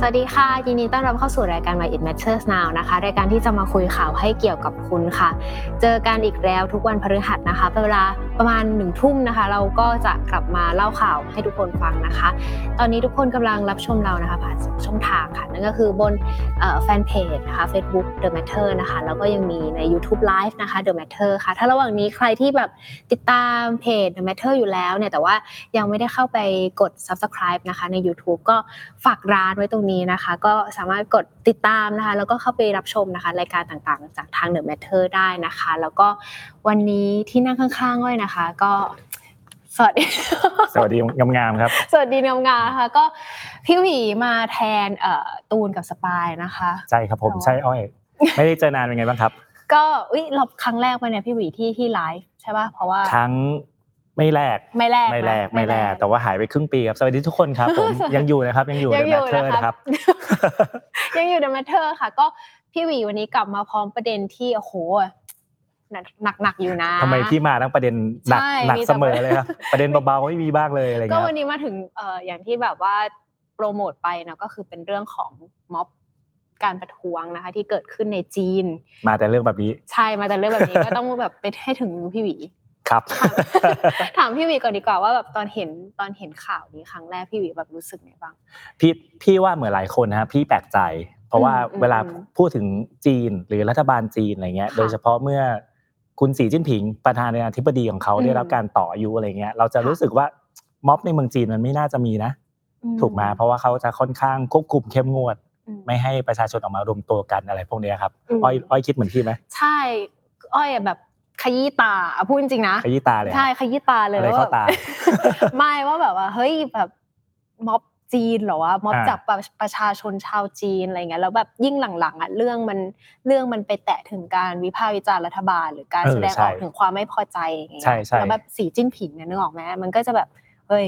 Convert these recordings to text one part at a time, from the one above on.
สวัสดีค่ะ ยินดีต้อนรับเข้าสู่รายการ Why It Matters Now นะคะ รายการที่จะมาคุยข่าวให้เกี่ยวกับคุณค่ะ เจอกันอีกแล้วทุกวันพฤหัสนะคะเป็นเวลาประมาณหนึ่งทุ่มนะคะ เราก็จะกลับมาเล่าข่าวให้ทุกคนฟังนะคะ ตอนนี้ทุกคนกำลังรับชมเรานะคะผ่านช่องทางค่ะ นั่นก็คือบนแฟนเพจนะคะ Facebook The Matter นะคะ แล้วก็ยังมีใน YouTube Live นะคะ The Matter ค่ะ ถ้าระหว่างนี้ใครที่แบบติดตามเพจ The Matter อยู่แล้วเนี่ยแต่ว่ายังไม่ได้เข้าไปกด Subscribe นะคะใน YouTube ก็ฝากร้านไว้ตรงนี้นะคะ ก็สามารถกดติดตามนะคะ แล้วก็เข้าไปรับชมนะคะ รายการต่างๆ จากทาง The Matter ได้นะคะ แล้วก็วันนี้ที่นั่งข้างๆก้อยนะคะ ก็สวัสดี สวัสดีงามๆครับ สวัสดีงามๆค่ะก็พี่หวีมาแทนเอ่อตูนกับสปายนะคะใช่ครับผมใช่อ้อย ไม่ได้เจอนานเป็นไงบ้างครับ ก็อุ้ยเราครั้งแรกไปเนี่ยพี่หวีที่ที่ไลฟ์ใช่ป่ะเพราะว่าครั้ง ไม่แรกไม่แรกไม่แรกนะไม่แรกแต่ว่าหายไปครึ่งปีครับสวัสดีทุกคนครับผมยังอยู่นะครับยังอยู่ยัในงอแมยู่ทเทอร์นะนะคครัรับบยังอยู่ในแมทเทอร์ค่ะ ก็พี่หวีวันนี้กลับมาพร้อมประเด็นที่โอ้โหหนักหนักๆอยู่นะทำไมพี่มาทั้งประเด็นหนักใช่หนักมีแต่เสมอเลยครับประเด็นเบาๆไม่มีบ้างเลยอะไรก็เงี้ยวันนี้มาถึงเอ่ออย่างที่แบบว่าโปรโมทไปนะก็คือเป็นเรื่องของม็อบการประท้วงนะคะ ที่เกิดขึ้นในจีน มาแต่เรื่องแบบนี้ ใช่มาแต่เรื่องแบบนี้ก็ต้องแบบไปให้ถึงมือพี่หวี ครับ ถามพี่หวีก่อนดีกว่าว่าแบบตอนเห็นตอนเห็นข่าวนี้ครั้งแรกพี่หวีแบบรู้สึกไงบ้างพี่พี่ว่าเหมือนหลายคนนะครับพี่แปลกใจ เพราะว่าอืมเวลาอืมพูดถึงจีนหรือรัฐบาลจีนอะไรเงี้ยค่ะโดยเฉพาะเมื่อคุณสีจิ้นผิงประธานาธิบดีของเขาอืมได้รับการต่ออายุอะไรเงี้ย เราจะค่ะรู้สึกว่าม็อบในเมืองจีนมันไม่น่าจะมีนะอืถูกไหมเพราะว่าเขาจะค่อนข้างควบคุมเข้มงวดอืมไม่ให้ประชาชนออกมารวมตัวกันอะไรพวกเนี้ยครับอืมอ้อยอ้อยคิดเหมือนพี่ไหมใช่อ้อยอะแบบ ขยี้ตาอะพูดจริงๆนะขยี้ตาเลยใช่ขยี้ตาเลยอะไรว่าเข้าตาไม่ว่าแบบว่าเฮ้ยแบบม็อบจีนเหรอวะม็อบอ่าจากประประชาชนชาวจีนอะไรเงี้ยแล้วแบบยิ่งหลังๆอะเรื่องมันเรื่องมันไปแตะถึงการวิพากษ์วิจารณ์รัฐบาล หรือการเออแสดงใช่ออกถึงความไม่พอใจอย่างเงี้ยใช่ใช่แล้วแบบสีจิ้นผิงเนี่ยนึกออกไหมมันก็จะแบบเฮ้ย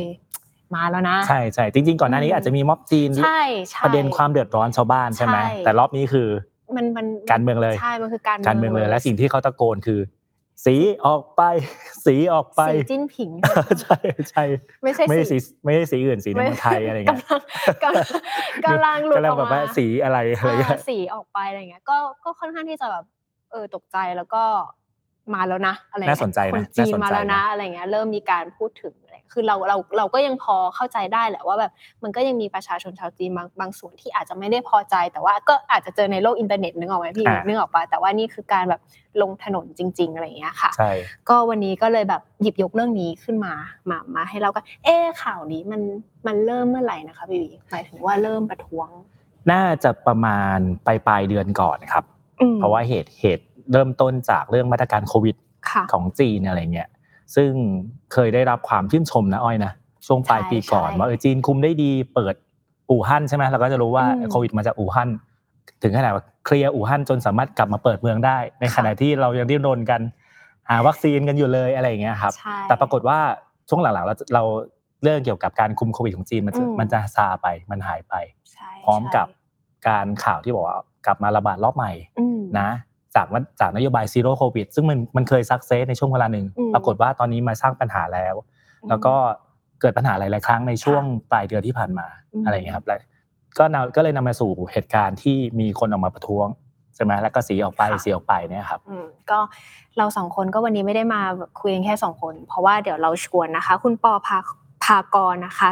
มาแล้วนะใช่ใช่จริง ๆ ก่อนหน้านี้อืมอาจจะมีม็อบจีนใช่ใช่ประเด็นความเดือดร้อนชาวบ้านใช่ไหมใช่แต่รอบนี้คือมันมันการเมืองเลยใช่มันคือการการเมืองเลย และสิ่งที่เขาตะโกนคือ สีออกไป สีออกไป สีจิ้นผิง ใช่ใช่ไม่ใช่ไม่ใช่สีสีไม่ใช่สีอื่นสีในเมืองไทยอะไรเงี้ยกำลังกำลังกำลังหลุดกำลัองอกแบบมาว่าสีอะไรอะไรเงี้อ่ายสีออกไปอะไรเงี้ยก็ก็ค่อนข้างที่จะแบบเออตกใจแล้วก็มาแล้วนะอะไรเงี้ยน่าสนใจนะคนจีนน่าสนใจมาแล้วนะอะไรเงี้ยเริ่มมีการพูดถึงอะไร คือเราเราเราก็ยังพอเข้าใจได้แหละว่าแบบมันก็ยังมีประชาชนชาวจีนบางบางส่วนที่อาจจะไม่ได้พอใจ แต่ว่าก็อาจจะเจอในโลกอินเทอร์เน็ตนึกออกไหมพี่อ่านึนึกออกปะแต่ว่านี่คือการแบบลงถนนจริง ๆอะไรเงี้ยค่ะใช่ก็วันนี้ก็เลยแบบหยิบยกเรื่องนี้ขึ้นมามามาให้เรากันเอ๊ะข่าวนี้มันมันเริ่มเมื่อไหร่นะคะพี่วีหมายถึงว่าเริ่มประท้วง น่าจะประมาณปลายปลายๆเดือนก่อนครับอืมเพราะว่าเหตุเหตุเริ่มต้นจากเรื่องมาตรการโควิดค่ะของจีนอะไรเงี้ย ซึ่งเคยได้รับความชื่นชมนะอ้อยนะช่วงปลายปีก่อนใช่ว่าเออจีนคุมได้ดีเปิดอู่ฮั่นใช่ไหมเราก็จะรู้ว่าอืมโควิดมาจากอู่ฮั่นถึงขนาดว่า clear อู่ฮั่นจนสามารถกลับมาเปิดเมืองได้ ในค่ะขณะที่เรายังดิ้นรนกันหาวัคซีนกันอยู่เลยอะไรอย่างเงี้ยครับใช่แต่ปรากฏว่าช่วงหลังๆเราเราเรื่องเกี่ยวกับการคุมโควิดของจีนมันจะอืมมันจะซาไปมันหายไปใช่พร้อมกับใช่การข่าวที่บอกว่ากลับมาระบาดรอบใหม่อืมนะ จากว่าจากนโยบาย zero โควิดซึ่งมันมันเคย success ในช่วงเวลาหนึ่งอืมปรากฏว่าตอนนี้มาสร้างปัญหาแล้ว แล้วก็เกิดปัญหาหลาย ๆ ครั้งในช่วงปลายเดือนที่ผ่านมาอืมอะไรอย่างเงี้ยครับแล้วก็นำก็เลยนำมาสู่เหตุการณ์ที่มีคนออกมาประท้วงใช่ไหมแล้วก็สีออกไปสีออกไปเนี่ยครับอืมก็เราสองคนก็วันนี้ไม่ได้มาแบบคุยกันแค่สองคน เพราะว่าเดี๋ยวเราชวนนะคะ คุณปอภาภากรนะคะ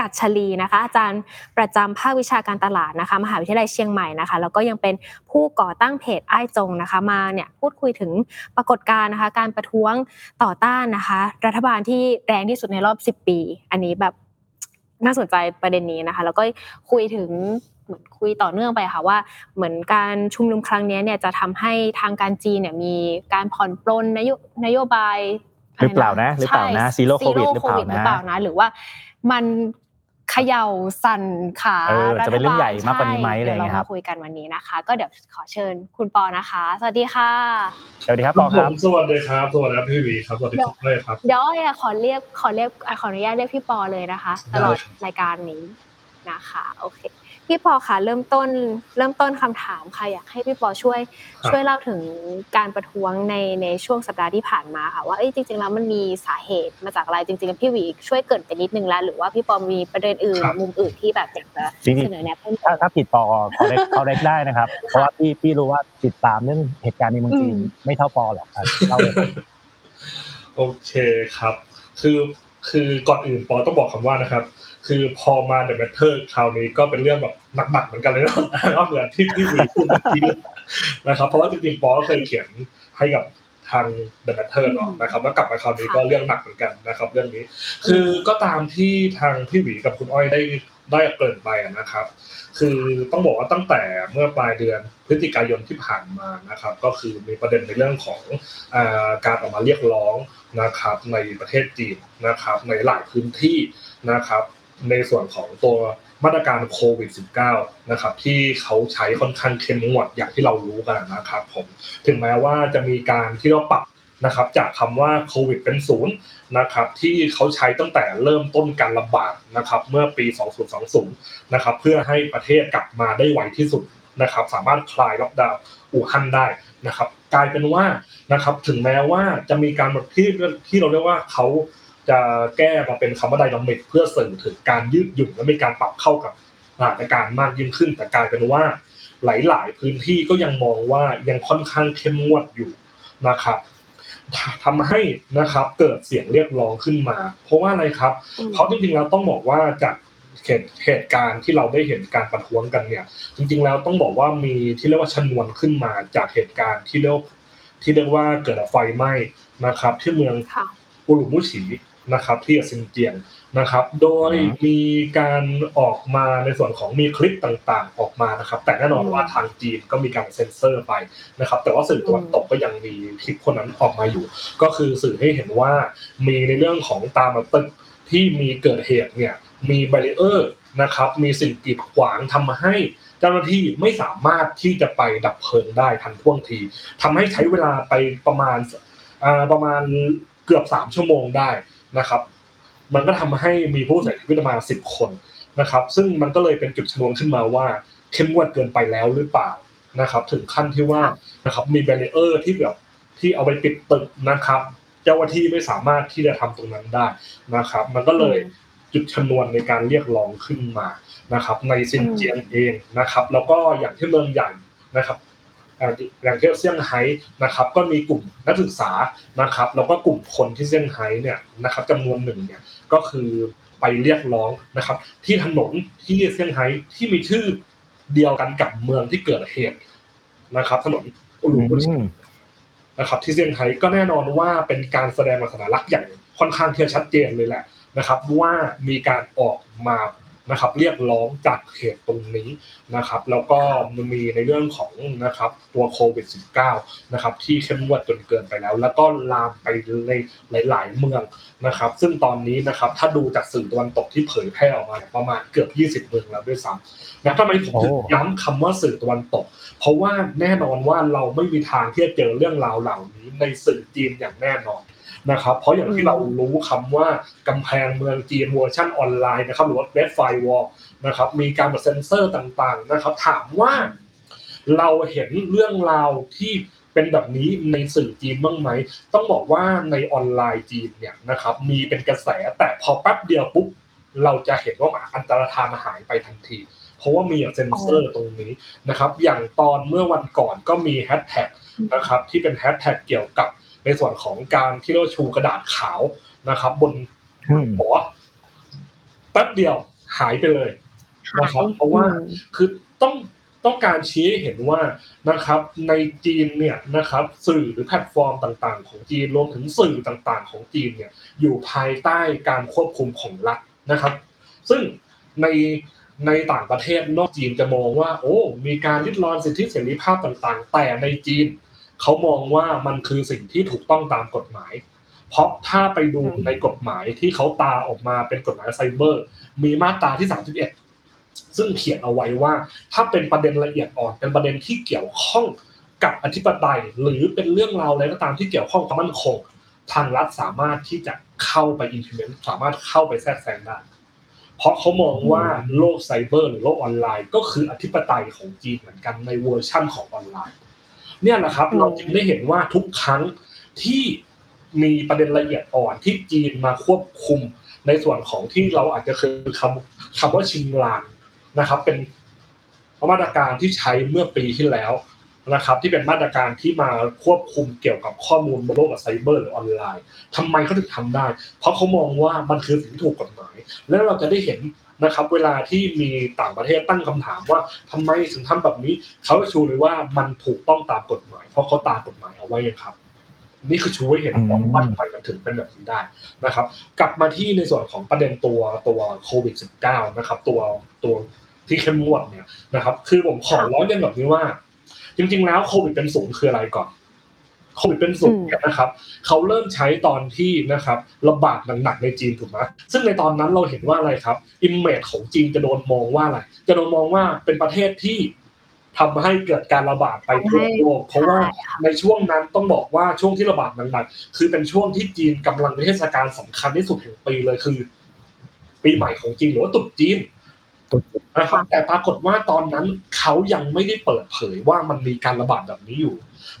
กัดกัดชลีนะคะ อาจารย์ประจำภาควิชาการตลาดนะคะ มหาวิทยาลัยเชียงใหม่นะคะแล้วก็ยังเป็นผู้ก่อตั้งเพจไอ้ายจงนะคะ มาเนี่ยพูดคุยถึงปรากฏการณ์นะคะ การประท้วงต่อต้านนะคะ รัฐบาลที่แรงที่สุดในรอบ 10 ปี อันนี้แบบน่าสนใจประเด็นนี้นะคะ แล้วก็คุยถึงเหมือนคุยต่อเนื่องไปค่ะว่าเหมือนการชุมนุมครั้งนี้เนี่ยจะทำให้ทางการจีนเนี่ยมีการผ่อนปลนนโยนโยบายหรือเปล่านะหรือเปล่านะใช่ zero covid โหรือเปล่าหรือนะเปล่านะหรือว่ามัน เขย่าสั่นขาเออจะเป็นเรื่องใหญ่มากกว่านี้ไหมใช่อะไรอย่างเงี้ยครับดี๋วมาคุยกันวันนี้นะคะ ก็เดี๋ยวขอเชิญคุณปอนะคะ สวัสดีค่ะสวัสดีครับปอครับสวัสดีครับสวัสดีครับพี่วีครับสวัสดีครับเลยครับเดี๋ยวอ้อยขอเรียกขอเรียกขออนุญาตเรียกพี่ปอเลยนะคะ ตลอดได้ครับรายการนี้นะคะ โอเค พี่ปอค่ะเริ่มต้น เริ่มต้นคำถามค่ะอยากให้พี่ปอช่วย ช่วยเล่าถึงการประท้วงในในช่วงสัปดาห์ที่ผ่านมาค่ะว่าเอ้ยจริงๆแล้วมันมีสาเหตุมาจากอะไรจริงๆพี่หวีช่วยเกรินไปนิดนึงแล้วหรือว่าพี่ปอมีประเด็นอื่นมุมอื่นที่แบบอยากจะจริงๆเสนอแนะเพิ่มเติถ้ามถ้าผิดปอเขาเล็กเขาเล็กได้นะครับ เพราะว่าพี่พี่รู้ว่าติดตามเรื่องเหตุการณ์ในเมืองจีนอืมไม่เท่าปอหรอกครับเล่าเลยครับโอเคครับ คือคือก่อนอื่นปอต้องบอกคำว่านะครับ คือพอมาเดอะแมทเทอร์คราวนี้ก็เป็นเรื่องแบบหนักๆเหมือนกันเลยเนาะก็เหมือนที่พี่วีพูดเมื่อกี้นะครับเพราะว่าจริงๆปอก็เคยเขียนให้กับทาง The Matter เนาะนะครับแล้วกลับมาคราวนี้ก็เรื่องหนักเหมือนกันนะครับ เรื่องนี้ คือก็ตามที่ทางพี่หวีกับคุณอ้อยได้ได้เกริ่นไปอะนะครับ คือต้องบอกว่าตั้งแต่เมื่อปลายเดือนพฤศจิกายนที่ผ่านมานะครับ ก็คือมีประเด็นในเรื่องของอาการออกมาเรียกร้องนะครับ ในประเทศจีนนะครับ ในหลายพื้นที่นะครับ ในส่วนของตัวมาตรการโควิด -19 นะครับที่เขาใช้ค่อนข้างเข้มงวดอย่างที่เรารู้กันนะครับผมถึงแม้ว่าจะมีการที่เราปรับนะครับจากคำว่าโควิดเป็นศูนย์นะครับที่เขาใช้ตั้งแต่เริ่มต้นการระบาดนะครับเมื่อปี 2020 นะครับเพื่อให้ประเทศกลับมาได้ไวที่สุดนะครับสามารถคลายล็อกดาวน์อู่ฮั่นได้นะครับกลายเป็นว่านะครับถึงแม้ว่าจะมีการที่ที่เราเรียกว่าเขา จะแก้มาเป็นคำว่าไดนามิกเพื่อสื่อถึงการยืดหยุ่นและมีการปรับเข้ากับสถานการณ์มากยิ่งขึ้น แต่กลายเป็นว่าหลาย ๆ พื้นที่ก็ยังมองว่ายังค่อนข้างเข้มงวดอยู่นะครับทำให้นะครับเกิดเสียงเรียกร้องขึ้นมา เพราะว่าอะไรครับอืมเพราะจริงๆแล้วต้องบอกว่าจากเหตุเหตุการณ์ที่เราได้เห็นการประท้วงกันเนี่ย จริง ๆ แล้วต้องบอกว่ามีที่เรียกว่าชนวนขึ้นมาจากเหตุการณ์ที่เรียกที่เรียกว่าเกิดไฟไหม้นะครับ ที่เมืองค่ะอุรุมุฉี นะครับที่ซินเจียงนะครับ โดยอืมมีการออกมาในส่วนของมีคลิปต่างๆ ออกมานะครับ แต่แน่นอนว่าทางจีนก็มีการเซ็นเซอร์ไปนะครับ แต่ว่าสื่อตะวันตกก็ยังมีคลิปคนนั้นออกมาอยู่ ก็คือสื่อให้เห็นว่ามีในเรื่องของตามตึกที่มีเกิดเหตุเนี่ยมีบารีเออร์นะครับ มีสิ่งกีดขวางทำให้เจ้าหน้าที่ไม่สามารถที่จะไปดับเพลิงได้ทันท่วงทีทำให้ใช้เวลาไปประมาณอ่าประมาณเกือบสามชั่วโมงได้ นะครับ มันก็ทำให้มีผู้เสียชีวิตประมาณสิบคนนะครับ ซึ่งมันก็เลยเป็นจุดชนวนขึ้นมาว่าเข้มงวดเกินไปแล้วหรือเปล่านะครับ ถึงขั้นที่ว่าค่ะนะครับมีแบรเออร์ที่แบบที่เอาไปปิดตึกนะครับ เจ้าหน้าที่ไม่สามารถที่จะทำตรงนั้นได้นะครับ มันก็เลยจุดชนวนในการเรียกร้องขึ้นมานะครับ ในซินเจียงเองนะครับ แล้วก็อย่างที่เมืองใหญ่นะครับ อย่างที่เซี่ยงไฮ้นะครับก็มีกลุ่มนักศึกษานะครับแล้วก็กลุ่มคนที่เซี่ยงไฮ้เนี่ยนะครับจำนวนหนึ่งเนี่ยก็คือไปเรียกร้องนะครับ ที่ถนนที่เซี่ยงไฮ้ที่มีชื่อเดียวกันกับเมืองที่เกิดเหตุนะครับ ถนนอุรุมุชนะครับ ที่เซี่ยงไฮ้ก็แน่นอนว่าเป็นการแสดงสัญลักษณ์อย่างค่อนข้างเที่จะชัดเจนเลยแหละนะครับ ว่ามีการออกมา นะครับ เรียกร้องจากเหตุตรงนี้นะครับ แล้วก็มันมีในเรื่องของนะครับตัวโควิด -19 นะครับ ที่เข้มงวดจนเกินไปแล้ว แล้วก็ลามไปในหลาย ๆ เมืองนะครับ ซึ่งตอนนี้นะครับถ้าดูจากสื่อตะวันตกที่เผยแพร่ออกมาเนี่ยประมาณเกือบ 20 เมืองแล้วด้วยซ้ำนะทำไมผมถึงโอ้ย้ำคำว่าสื่อตะวันตก เพราะว่าแน่นอนว่าเราไม่มีทางที่จะเจอเรื่องราวเหล่านี้ในสื่อจีนอย่างแน่นอน นะครับ เพราะอย่างที่เรารู้คำว่ากำแพงเมืองจีนเวอร์ชันออนไลน์นะครับหรือว่า web firewall นะครับมีการเซ็นเซอร์ต่างๆนะครับ ถามว่าเราเห็นเรื่องราวที่เป็นแบบนี้ในสื่อจีนบ้างไหม ต้องบอกว่าในออนไลน์จีนเนี่ยนะครับมีเป็นกระแสแต่พอแป๊บเดียวปุ๊บเราจะเห็นว่าอันตรธานหายไปทันที เพราะว่ามีเซ็นเซอร์ตรงนี้นะครับ อย่างตอนเมื่อวันก่อนก็มีแฮชแท็กนะครับที่เป็นแฮชแท็กเกี่ยวกับ ในส่วนของการที่เราชูกระดาษขาวนะครับ บนอืมหัวแป๊บเดียวหายไปเลยนะครับ เพราะว่าอืมคือต้องต้องการชี้ให้เห็นว่านะครับ ในจีนเนี่ยนะครับ สื่อหรือแพลตฟอร์มต่างๆ ของจีนรวมถึงสื่อต่างๆ ของจีนเนี่ย อยู่ภายใต้การควบคุมของรัฐนะครับ ซึ่งในในต่างประเทศนอกจีนจะมองว่า โอ้ มีการริดรอนสิทธิเสรีภาพต่าง ๆ แต่ในจีน เขามองว่ามันคือสิ่งที่ถูกต้องตามกฎหมาย เพราะถ้าไปดูในกฎหมายที่เขาตราออกมาเป็นกฎหมายไซเบอร์ มีมาตราที่ 31 ซึ่งเขียนเอาไว้ว่า ถ้าเป็นประเด็นละเอียดอ่อนเป็นประเด็นที่เกี่ยวข้องกับอธิปไตย หรือเป็นเรื่องราวอะไรก็ตามที่เกี่ยวข้องกับความมั่นคง ทางรัฐสามารถที่จะเข้าไป implement สามารถเข้าไปแทรกแซงได้เพราะเขามองว่าโลกไซเบอร์หรือโลกออนไลน์ ก็คืออธิปไตยของจีนเหมือนกันในเวอร์ชั่นของออนไลน์ เนี่ยนะครับเราจึงได้เห็นว่าทุกครั้งที่มีประเด็นละเอียดอ่อนที่จีนมาควบคุมในส่วนของที่เราอาจจะเคยคำคำว่าชิงลางนะครับ เป็นมาตรการที่ใช้เมื่อปีที่แล้ว นะครับที่เป็นมาตรการที่มาควบคุมเกี่ยวกับข้อมูลบนโลกไซเบอร์หรือออนไลน์ทำไมเขาถึงทำได้ เพราะเขามองว่ามันคือสิ่งที่ถูกกฎหมาย แล้วเราจะได้เห็นนะครับเวลาที่มีต่างประเทศตั้งคำถามว่าทำไมถึงทำแบบนี้ เขาจะชูเลยว่ามันถูกต้องตามกฎหมาย เพราะเขาตามกฎหมายเอาไว้ครับ นี่คือชูให้เห็นว่าทำไมมันถึงเป็นแบบนี้ได้นะครับ กลับมาที่ในส่วนของประเด็นตัวตัวโควิด -19 นะครับ ตัวตัวที่เข้มงวดเนี่ยนะครับ คือผมขอร้องเรียนแบบนี้ว่า จริง ๆ แล้วโควิดเป็นศูนย์คืออะไรก่อนโควิดเป็นศูนย์นะครับเขาเริ่มใช้ตอนที่นะครับระบาดหนักๆในจีนถูกไหมซึ่งในตอนนั้นเราเห็นว่าอะไรครับ image ของจีนจะโดนมองว่าอะไร จะโดนมองว่าเป็นประเทศที่ทำให้เกิดการระบาดไปทั่วโลกเพราะว่าในช่วงนั้นต้องบอกว่าช่วงที่ระบาดหนักๆคือเป็นช่วงที่จีนกำลังเป็นเทศกาลสำคัญที่สุดแห่งปีเลยคือ ปีใหม่ของจีนหรือว่าตรุษจีน นะครับแต่ปรากฏว่าตอนนั้นเขายังไม่ได้เปิดเผยว่ามันมีการระบาดแบบนี้อยู่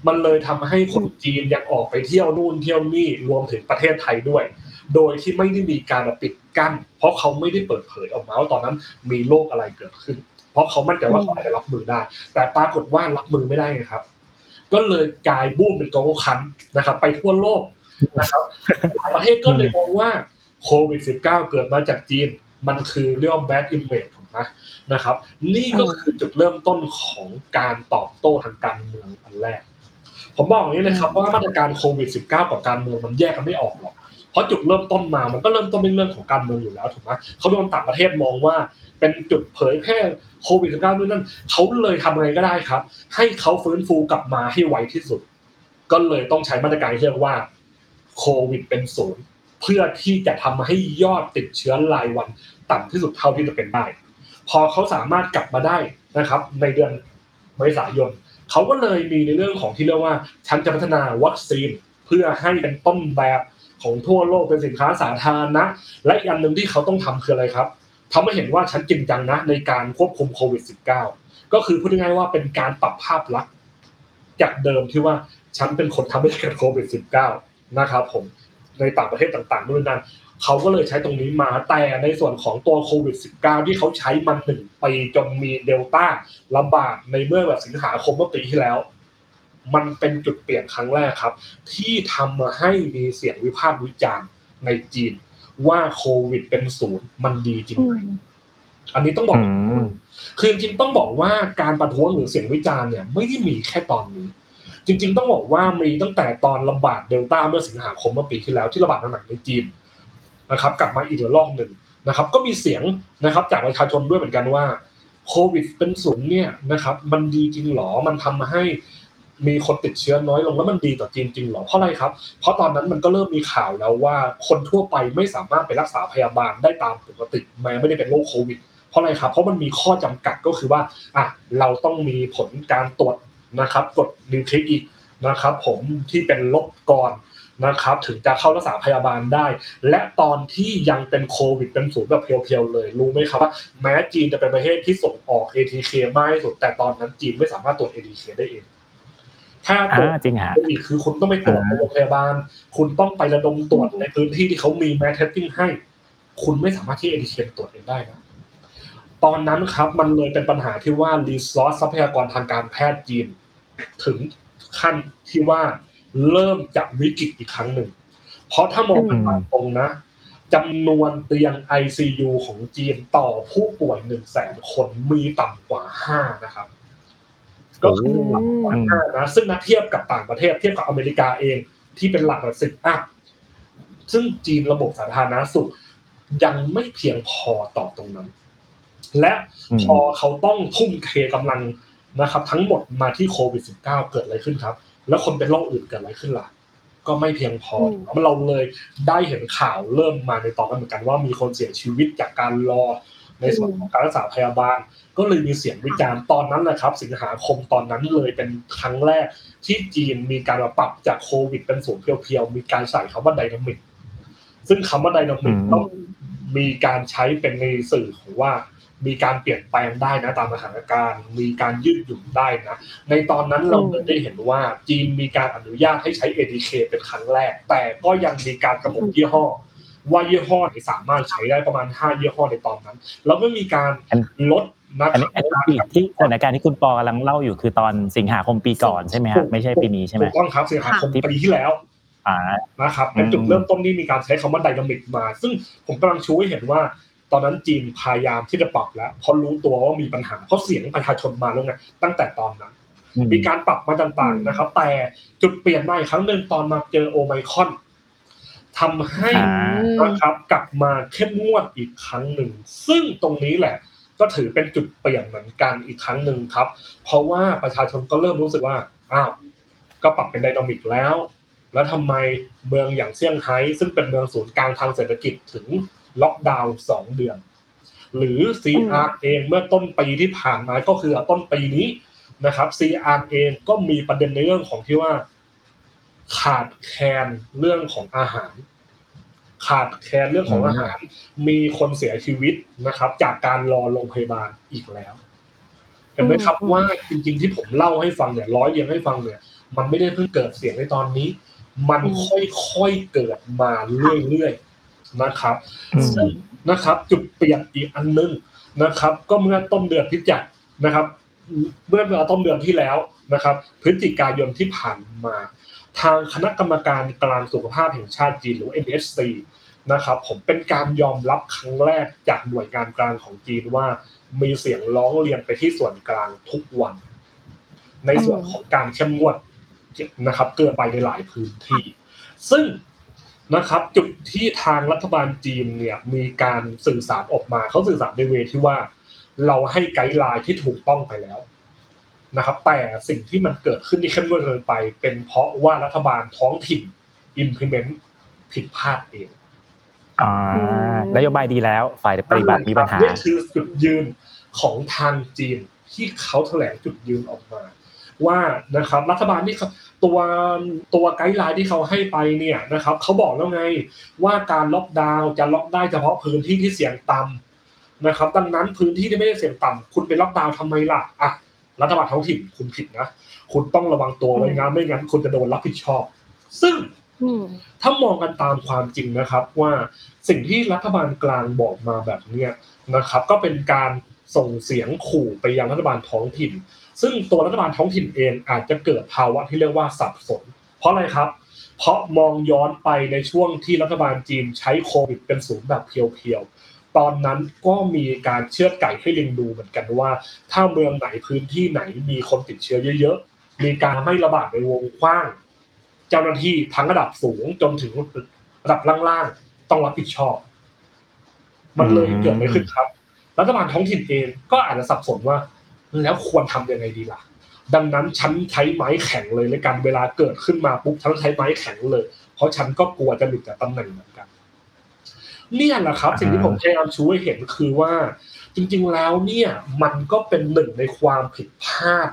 มันเลยทำให้คนจีนยังออกไปเที่ยวนู่นเที่ยวนี่รวมถึงประเทศไทยด้วย โดยที่ไม่ได้มีการปิดกั้น เพราะเขาไม่ได้เปิดเผยออกมาว่าตอนนั้นมีโรคอะไรเกิดขึ้น เพราะเขามั่นใจว่าเขาจะรับมือได้ แต่ปรากฏว่ารับมือไม่ได้ครับ ก็เลยกลายบูมเป็นกองคันนะครับ ไปทั่วโลกนะครับประเทศก็เลยมองว่าโควิด -19 เกิดมาจากจีน มันคือเรื่อง bad image นะนะครับ นี่ก็คือจุดเริ่มต้นของการตอบโต้ทางการเมืองอันแรก ผมบอกอย่างนี้เลยครับว่ามาตรการโควิด -19 กับการเมืองมันแยกกันไม่ออกหรอกเพราะจุดเริ่มต้นมามันก็เริ่มต้นเป็นเรื่องของการเมืองอยู่แล้วถูกไหมเขาโดนต่างประเทศมองว่าเป็นจุดเผยแพร่โควิด -19 ด้วยนั่นเขาเลยทำอะไรก็ได้ครับ ให้เขาฟื้นฟูกลับมาให้ไวที่สุด ก็เลยต้องใช้มาตรการที่เรียกว่าโควิดเป็นศูนย์เพื่อที่จะทำให้ยอดติดเชื้อรายวันต่ำที่สุดเท่าที่จะเป็นได้ พอเขาสามารถกลับมาได้นะครับ ในเดือนเมษายนเขาก็เลยมีในเรื่องของที่เรียกว่าฉันจะพัฒนาวัคซีนเพื่อให้เป็นต้นแบบของทั่วโลกเป็นสินค้าสาธารณะและอีกอันหนึ่งที่เขาต้องทำคืออะไรครับทำให้เห็นว่าฉันจริงจังนะในการควบคุมโควิด -19 ก็คือพูดง่ายๆว่าเป็นการปรับภาพลักษณ์จากเดิมที่ว่าฉันเป็นคนทำให้เกิดโควิด -19 นะครับผมในต่างประเทศต่างๆด้วยนั้น เขาก็เลยใช้ตรงนี้มาแต่ในส่วนของตัวโควิด -19 ที่เขาใช้มันหนึ่งปีจนมีเดลต้าระบาดในเมื่อแบบสิงหาคมเมื่อปีที่แล้ว มันเป็นจุดเปลี่ยนครั้งแรกครับ ที่ทำมาให้มีเสียงวิพากษ์วิจารณ์ในจีน ว่าโควิดเป็นศูนย์มันดีจริงไหมอันนี้ต้องบอกคือจริงต้องบอกว่าการประท้วงหรือเสียงวิจารณ์เนี่ยไม่ได้มีแค่ตอนนี้ จริง ๆ ต้องบอกว่ามีตั้งแต่ตอนระบาดเดลต้าเมื่อสิงหาคมเมื่อปีที่แล้วที่ระบาดหนักในจีน นะครับกลับมาอีกระลอกหนึ่งนะครับ ก็มีเสียงนะครับจากประชาชนด้วยเหมือนกันว่าโควิดเป็นศูนย์เนี่ยนะครับมันดีจริงหรอมันทำให้มีคนติดเชื้อน้อยลงแล้วมันดีต่อจีนจริงหรอเพราะอะไรครับ เพราะตอนนั้นมันก็เริ่มมีข่าวแล้วว่าคนทั่วไปไม่สามารถไปรักษาพยาบาลได้ตามปกติแม้ไม่ได้เป็นโรคโควิดเพราะอะไรครับ เพราะมันมีข้อจำกัดก็คือว่าอะเราต้องมีผลการตรวจนะครับกดนิวคลิกอีกนะครับ ผมที่เป็นลบก่อน นะครับ ถึงจะเข้ารักษาพยาบาลได้ และตอนที่ยังเป็นโควิดเป็นศูนย์แบบ pure ๆเลย รู้ไหมครับว่าแม้จีนจะเป็นประเทศที่ส่งออก ATK มากที่สุด แต่ตอนนั้นจีนไม่สามารถตรวจ ATK ได้เองถ้าตรวจจริงฮะอีกคือคุณต้องไปตรวจโรงพยาบาล คุณต้องไประดมตรวจในพื้นที่ที่เขามี mass testing ให้ คุณไม่สามารถที่ ATK ตรวจเองได้นะตอนนั้นครับมันเลยเป็นปัญหาที่ว่า resource ทรัพยากรทางการแพทย์จีน ถึงขั้นที่ว่า เริ่มจะวิกฤตอีกครั้งหนึ่ง เพราะถ้ามองกันตรงนะจำนวนเตียง ICU ของจีนต่อผู้ป่วยหนึ่งแสนคนมีต่ำกว่าห้านะครับ ก็คือต่ำกว่าห้านะซึ่งนัเทียบกับต่างประเทศเทียบกับอเมริกาเองที่เป็นหลักสิบอะซึ่งจีนระบบสาธารณสุขยังไม่เพียงพอต่อตรงนั้น และพอเขาต้องทุ่มเทกำลังนะครับ ทั้งหมดมาที่โควิด -19 เกิดอะไรขึ้นครับ แล้วคนเป็นโรคอื่นเกิดอะไรขึ้นล่ะ ก็ไม่เพียงพอเราเลยได้เห็นข่าวเริ่มมาในตอนกันเหมือนกันว่ามีคนเสียชีวิตจากการรอในส่วนของการรักษาพยาบาล ก็เลยมีเสียงวิจารณ์ตอนนั้นนะครับ สิงหาคมตอนนั้นเลยเป็นครั้งแรกที่จีนมีการปรับจากโควิดเป็นศูนย์เพียวๆมีการใส่คำว่าไดนามิกซึ่งคำว่าไดนามิกต้องมีการใช้เป็นในสื่อของว่า มีการเปลี่ยนแปลงได้นะตามสถานการณ์ มีการยืดหยุ่นได้นะ ในตอนนั้นเราได้เห็นว่าจีนมีการอนุญาตให้ใช้ ADK เป็นครั้งแรก แต่ก็ยังมีการกำหนดยี่ห้อ ว่ายี่ห้อไหนสามารถใช้ได้ประมาณ 5 ยี่ห้อในตอนนั้น แล้วก็มีการลดนะอันนี้ที่สถานการณ์ที่คุณปอกำลังเล่าอยู่คือตอนสิงหาคมปีก่อนใช่ไหมครับไม่ใช่ปีนี้ใช่ไหมถูกต้องครับสิงหาคมปีที่แล้วนะครับเป็นจุดเริ่มต้นที่มีการใช้คำว่าไดนามิกมา ซึ่งผมกำลังชูให้เห็นว่า ตอนนั้นจีนพยายามที่จะปรับแล้วเพราะรู้ตัวว่ามีปัญหาเพราะเสียงประชาชนมาแล้วไงตั้งแต่ตอนนั้น มีการปรับมาต่างๆนะครับ แต่จุดเปลี่ยนมาอีกครั้งหนึ่งตอนมาเจอโอไมคอนทำให้นะครับกลับมาเข้มงวดอีกครั้งหนึ่ง ซึ่งตรงนี้แหละ ก็ถือเป็นจุดเปลี่ยนเหมือนกันอีกครั้งหนึ่งครับ เพราะว่าประชาชนก็เริ่มรู้สึกว่าอ้าวก็ปรับเป็นไดนามิกแล้ว แล้วทำไมเมืองอย่างเซี่ยงไฮ้ซึ่งเป็นเมืองศูนย์กลางทางเศรษฐกิจถึง ล็อกดาวน์สองเดือน หรือ CR เองเมื่อต้นปีที่ผ่านมาก็คือต้นปีนี้นะครับ CR เองก็มีประเด็นในเรื่องของที่ว่า ขาดแคลนเรื่องของอาหาร ขาดแคลนเรื่องของอาหาร มีคนเสียชีวิตนะครับ จากการรอโรงพยาบาลอีกแล้วเห็นไหมครับว่าจริงๆที่ผมเล่าให้ฟังเนี่ยร้อยเรียงให้ฟังเนี่ย มันไม่ได้เพิ่งเกิดเสียงในตอนนี้ มันค่อยๆเกิดมาเรื่อยๆ นะครับซึ่งนะครับจุดเปลี่ยนอีกอันนึงนะครับ ก็เมื่อต้นเดือนพิจิกนะครับ เมื่อต้นเดือนที่แล้วนะครับ พฤศจิกายนที่ผ่านมา ทางคณะกรรมการกลางสุขภาพแห่งชาติจีนหรือ NSC นะครับผมเป็นการยอมรับครั้งแรกจากหน่วยงานกลางของจีนว่ามีเสียงร้องเรียนไปที่ส่วนกลางทุกวัน ในส่วนของการเข้มงวดนะครับ เกินไปในหลายพื้นที่ ซึ่ง นะครับ จุดที่ทางรัฐบาลจีนเนี่ยมีการสื่อสารออกมาเขาสื่อสารในเวที่ว่า เราให้ไกด์ไลน์ที่ถูกต้องไปแล้วนะครับแต่สิ่งที่มันเกิดขึ้นที่เข้มงวดเกินไป เป็นเพราะว่ารัฐบาลท้องถิ่น implement ผิดพลาดเองอ่านโยบายดีแล้ว ฝ่ายปฏิบัติมีปัญหานี่คือจุดยืนของทางจีนที่เขาแถลงจุดยืนออกมา ว่านะครับรัฐบาลนี่ตัวตัว guideline ที่เขาให้ไปเนี่ยนะครับเขาบอกแล้วไงว่าการล็อกดาวน์จะล็อกได้เฉพาะพื้นที่ที่เสี่ยงต่ำนะครับ ดังนั้นพื้นที่ที่ไม่ได้เสี่ยงต่ำคุณไปล็อกดาวน์ทำไมล่ะอะรัฐบาลท้องถิ่นคุณผิดนะคุณต้องระวังตัวไว้งานไม่งั้นคุณจะโดนรับผิดชอบ ซึ่งถ้ามองกันตามความจริงนะครับ ว่าสิ่งที่รัฐบาลกลางบอกมาแบบเนี้ยนะครับ ก็เป็นการส่งเสียงขู่ไปยังรัฐบาลท้องถิ่น ซึ่งตัวรัฐบาลท้องถิ่นเองอาจจะเกิดภาวะที่เรียกว่าสับสน เพราะอะไรครับ เพราะมองย้อนไปในช่วงที่รัฐบาลจีนใช้โควิดเป็นศูนย์แบบเพียวๆ ตอนนั้นก็มีการเชือดไก่ให้ลิงดูเหมือนกันว่า ถ้าเมืองไหนพื้นที่ไหนมีคนติดเชื้อเยอะๆ มีการไม่ระบาดในวงกว้าง เจ้าหน้าที่ทั้งระดับสูงจนถึงระดับล่างๆ ต้องรับผิดชอบ มันเลยเกิดไม่ขึ้นครับ รัฐบาลท้องถิ่นเองก็อาจจะสับสนว่า แล้วควรทำยังไงดีล่ะ ดังนั้นฉันใช้ไม้แข็งเลยในการเวลาเกิดขึ้นมาปุ๊บฉันใช้ไม้แข็งเลย เพราะฉันก็กลัวจะหลุดจากตำแหน่งเหมือนกันเนี่ยแหละครับ สิ่งที่ผมพยายามชูให้เห็นคือว่า จริง ๆแล้วเนี่ยมันก็เป็นหนึ่งในความผิดพลาด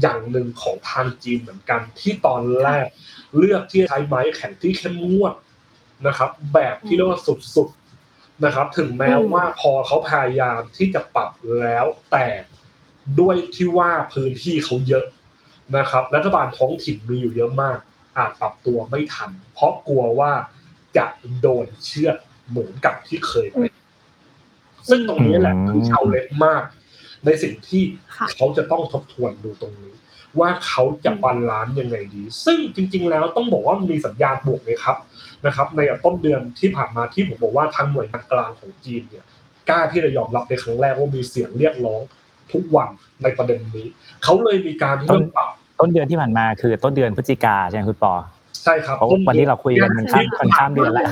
อย่างหนึ่งของทางจีนเหมือนกัน ที่ตอนแรกเลือกที่ใช้ไม้แข็งที่เข้มงวดนะครับ แบบที่เรียกว่าสุดๆนะครับ ถึงแม้ว่าพอเขาพยายามที่จะปรับแล้วแต่ ด้วยที่ว่าพื้นที่เขาเยอะนะครับ รัฐบาลท้องถิ่นมีอยู่เยอะมาก อาจปรับตัวไม่ทัน เพราะกลัวว่าจะโดนเชื่อเหมือนกับที่เคยเป็นซึ่งตรงนี้แหละคือ challenge มาก ในสิ่งที่เขาจะต้องทบทวนดูตรงนี้ ว่าเขาจะ balance ยังไงดี ซึ่งจริง ๆ แล้วต้องบอกว่ามีสัญญาณบวกเลยครับนะครับ ในต้นเดือนที่ผ่านมาที่ผมบอกว่าทางหน่วยงานกลางของจีนเนี่ยกล้าที่จะยอมรับในครั้งแรกว่ามีเสียงเรียกร้อง ทุกวันในประเด็นนี้ เขาเลยมีการเริ่มปรับต้นเดือนที่ผ่านมาคือต้นเดือนพฤศจิกาใช่ไหมคุณปอใช่ครับเพราะวันนี้เราคุยกันมันข้ามมันข้ามเดือนแล้ว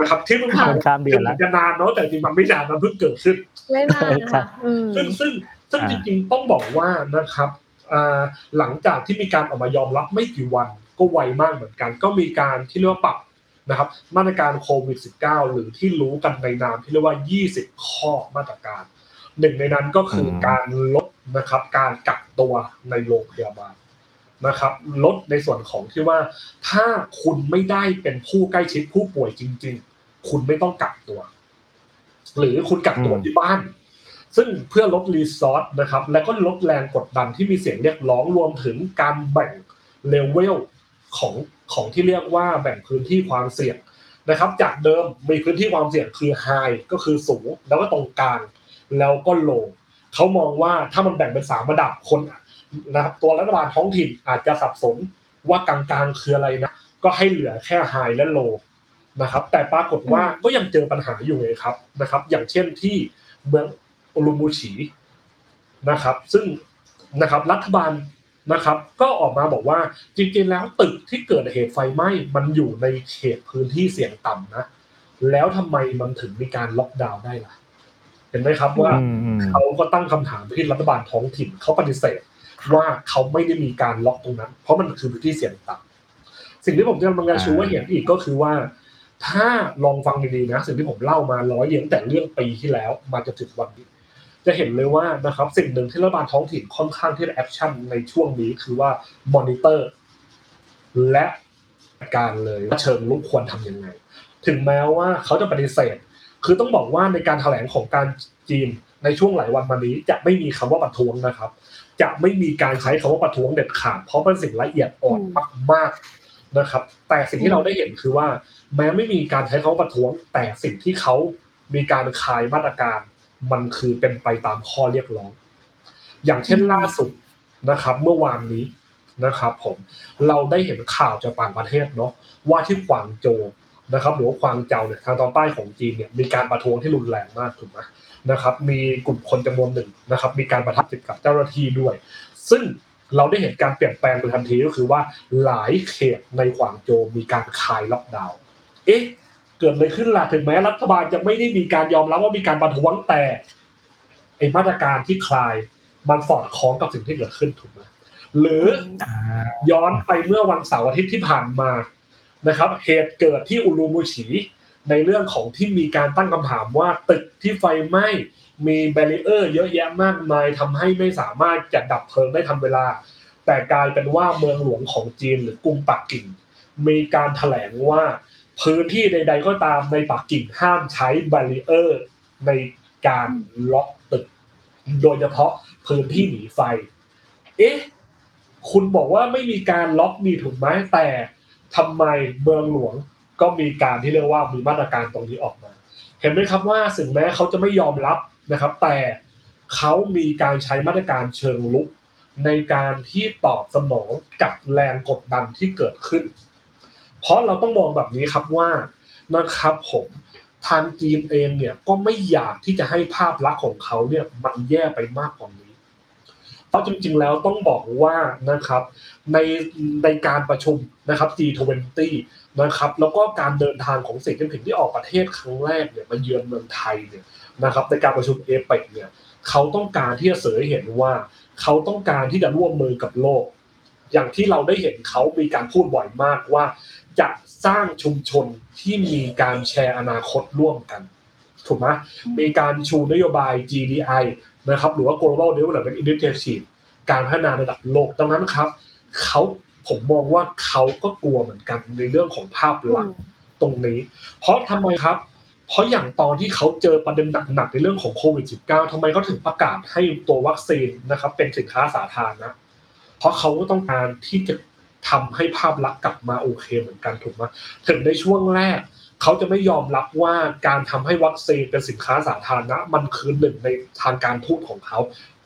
นะครับที่มันผ่านมันข้ามเดือนแล้วจะนานเนาะแต่จริงมันไม่นานมันเพิ่งเกิดขึ้นไม่นานค่ะอืมซึ่งซึ่งซึ่งจริงๆต้องบอกว่านะครับอ่าหลังจากที่มีการออกมายอมรับไม่กี่วันก็ไวมากเหมือนกัน ก็มีการที่เรียกว่าปรับนะครับ มาตรการโควิด -19 หรือที่รู้กันในนามที่เรียกว่า 20 ข้อมาตรการ หนึ่งในนั้นก็คืออมการลดนะครับ การกักตัวในโรงพยาบาลนะครับ ลดในส่วนของที่ว่า ถ้าคุณไม่ได้เป็นผู้ใกล้ชิดผู้ป่วยจริง ๆ คุณไม่ต้องกักตัว หรือคุณกักตัวที่บ้าน ซึ่งเพื่อลดรีซอสนะครับ และก็ลดแรงกดดันที่มีเสียงเรียกร้องรวมถึงการแบ่งเลเวลของของที่เรียกว่าแบ่งพื้นที่ความเสี่ยงนะครับ จากเดิมมีพื้นที่ความเสี่ยงคือ high ก็คือสูง แล้วก็ตรงกลาง แล้วก็ low เขามองว่าถ้ามันแบ่งเป็นสามระดับคนนะครับตัวรัฐบาลท้องถิ่นอาจจะสับสนว่ากลางๆคืออะไรนะ ก็ให้เหลือแค่ high และ low นะครับ แต่ปรากฏว่าก็ยังเจอปัญหาอยู่เลยครับนะครับ อย่างเช่นที่เมืองอุรุมูชีนะครับ ซึ่งนะครับรัฐบาลนะครับ ก็ออกมาบอกว่าจริงๆแล้วตึกที่เกิดเหตุไฟไหม้มันอยู่ในเขตพื้นที่เสี่ยงต่ำนะ แล้วทำไมมันถึงมีการล็อกดาวน์ได้ล่ะเห็นไหมครับว่าอืมอืมเขาก็ตั้งคำถามไปที่รัฐบาลท้องถิ่นเขาปฏิเสธว่าเขาไม่ได้มีการล็อกตรงนั้น เพราะมันคือพื้นที่เสี่ยงต่ำสิ่งที่ผมจะกำลังจะชูว่าเห็นอีกก็คือว่า ถ้าลองฟังดีๆนะสิ่งที่ผมเล่ามาร้อยเรียงแต่เรื่องปีที่แล้วมาจนถึงวันนี้จะเห็นเลยว่านะครับสิ่งหนึ่งที่รัฐบาลท้องถิ่นค่อนข้างที่จะ action ในช่วงนี้คือว่ามอนิเตอร์ และการเลยว่าเชิงลุกควรทำยังไง ถึงแม้ว่าเขาจะปฏิเสธ คือต้องบอกว่าในการแถลงของการจีนในช่วงหลายวันมานี้จะไม่มีคำว่าประท้วงนะครับ จะไม่มีการใช้คำว่าประท้วงเด็ดขาดเพราะเป็นสิ่งละเอียดอ่อนมากๆนะครับ แต่สิ่งที่เราได้เห็นคือว่า แม้ไม่มีการใช้คำว่าประท้วง แต่สิ่งที่เขามีการคลายมาตรการ มันคือเป็นไปตามข้อเรียกร้อง อย่างเช่นล่าสุดนะครับ เมื่อวานนี้นะครับ ผมเราได้เห็นข่าวจากต่างประเทศเนาะว่าที่กวางโจว นะครับหรือว่าควางเจาเนี่ยทางตอนใต้ของจีนเนี่ยมีการประท้วงที่รุนแรงมากถูกไหมนะครับมีกลุ่มคนจำนวนหนึ่งนะครับมีการประทับติดกับเจ้าหน้าที่ด้วย ซึ่งเราได้เห็นการเปลี่ยนแปลงโดยทันทีก็คือว่าหลายเขตในกวางโจวมีการคลายล็อกดาวน์เอ๊ะเกิดอะไรขึ้นล่ะถึงแม้รัฐบาลจะไม่ได้มีการยอมรับว่ามีการประท้วงแต่ไอมาตรการที่คลายมันสอดคล้องกับสิ่งที่เกิดขึ้นถูกไหมหรือย้อนไปเมื่อวันเสาร์อาทิตย์ที่ผ่านมา นะครับ เหตุเกิดที่อุรุมูชีในเรื่องของที่มีการตั้งคำถามว่าตึกที่ไฟไหม้มี barrier เยอะแยะมากมายทำให้ไม่สามารถจะดับเพลิงได้ทันเวลา แต่กลายเป็นว่าเมืองหลวงของจีนหรือกรุงปักกิ่ง มีการแถลงว่าพื้นที่ใด ๆ ก็ตามในปักกิ่งห้ามใช้ barrierในการล็อกตึก โดยเฉพาะพื้นที่หนีไฟ เอ๊ะ คุณบอกว่าไม่มีการล็อกมีถูกไหมแต่ ทำไมเมืองหลวงก็มีการที่เรียกว่ามีมาตรการตรงนี้ออกมา เห็นไหมครับว่าถึงแม้เขาจะไม่ยอมรับนะครับ แต่เขามีการใช้มาตรการเชิงลุก ในการที่ตอบสนองกับแรงกดดันที่เกิดขึ้น เพราะเราต้องมองแบบนี้ครับว่านะครับผมทางจีนเองเนี่ยก็ไม่อยากที่จะให้ภาพลักษณ์ของเขาเนี่ยมันแย่ไปมากกว่านี้ ราะจริงๆแล้วต้องบอกว่านะครับในในการประชุมนะครับ G20 นะครับแล้วก็การเดินทางของเสียงผิงที่ออกประเทศครั้งแรกเนี่ยมาเยือนเมืองไทยเนี่ยนะครับในการประชุมเอเปกเนี่ยเขาต้องการที่จะเสยเห็นว่าเขาต้องการที่จะร่วมมือกับโลก อย่างที่เราได้เห็นเขามีการพูดบ่อยมากว่า จะสร้างชุมชนที่มีการแชร์อนาคตร่วมกันถูกไหมมีการชูนโยบาย GDI นะครับหรือว่า Global Development Initiative การพัฒนาระดับโลกดังนั้นครับเขาผมมองว่าเขาก็กลัวเหมือนกันในเรื่องของภาพลักษณ์ตรงนี้ เพราะทำไมครับ เพราะอย่างตอนที่เขาเจอประเด็นหนักๆในเรื่องของโควิด -19 ทำไมเขาถึงประกาศให้ตัววัคซีนนะครับ เป็นสินค้าสาธารณะเพราะเขาก็ต้องการที่จะทำให้ภาพลักษณ์กลับมาโอเคเหมือนกันถูกไหมถึงในช่วงแรก เขาจะไม่ยอมรับว่าการทำให้วัคซีนเป็นสินค้าสาธารณะมันคือหนึ่งในทางการทูตของเขา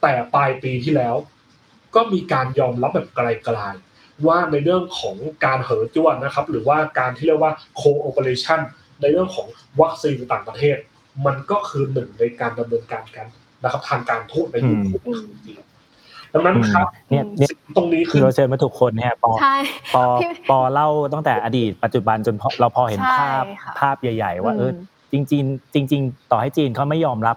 แต่ปลายปีที่แล้ว ก็มีการยอมรับแบบไกลๆว่าในเรื่องของการเหอจ้วนนะครับ หรือว่าการที่เรียกว่า cooperation ในเรื่องของวัคซีนต่างประเทศ มันก็คือหนึ่งในการดำเนินการกันนะครับ ทางการทูตในยุคของจีน ดังนั้นครับเนี่ยเนี่ยตรงนี้คืคืออเราเชิญมาถูกคนเนี่ยปอใช่ปอพี่ปอเล่าตั้งแต่อดีตปัจจุบันจนพอเราพอเห็นใช่ภาพค่ะภาพใหญ่ ๆ ว่าเออมจริงๆจริง ๆ ต่อให้จีนเขาไม่ยอมรับ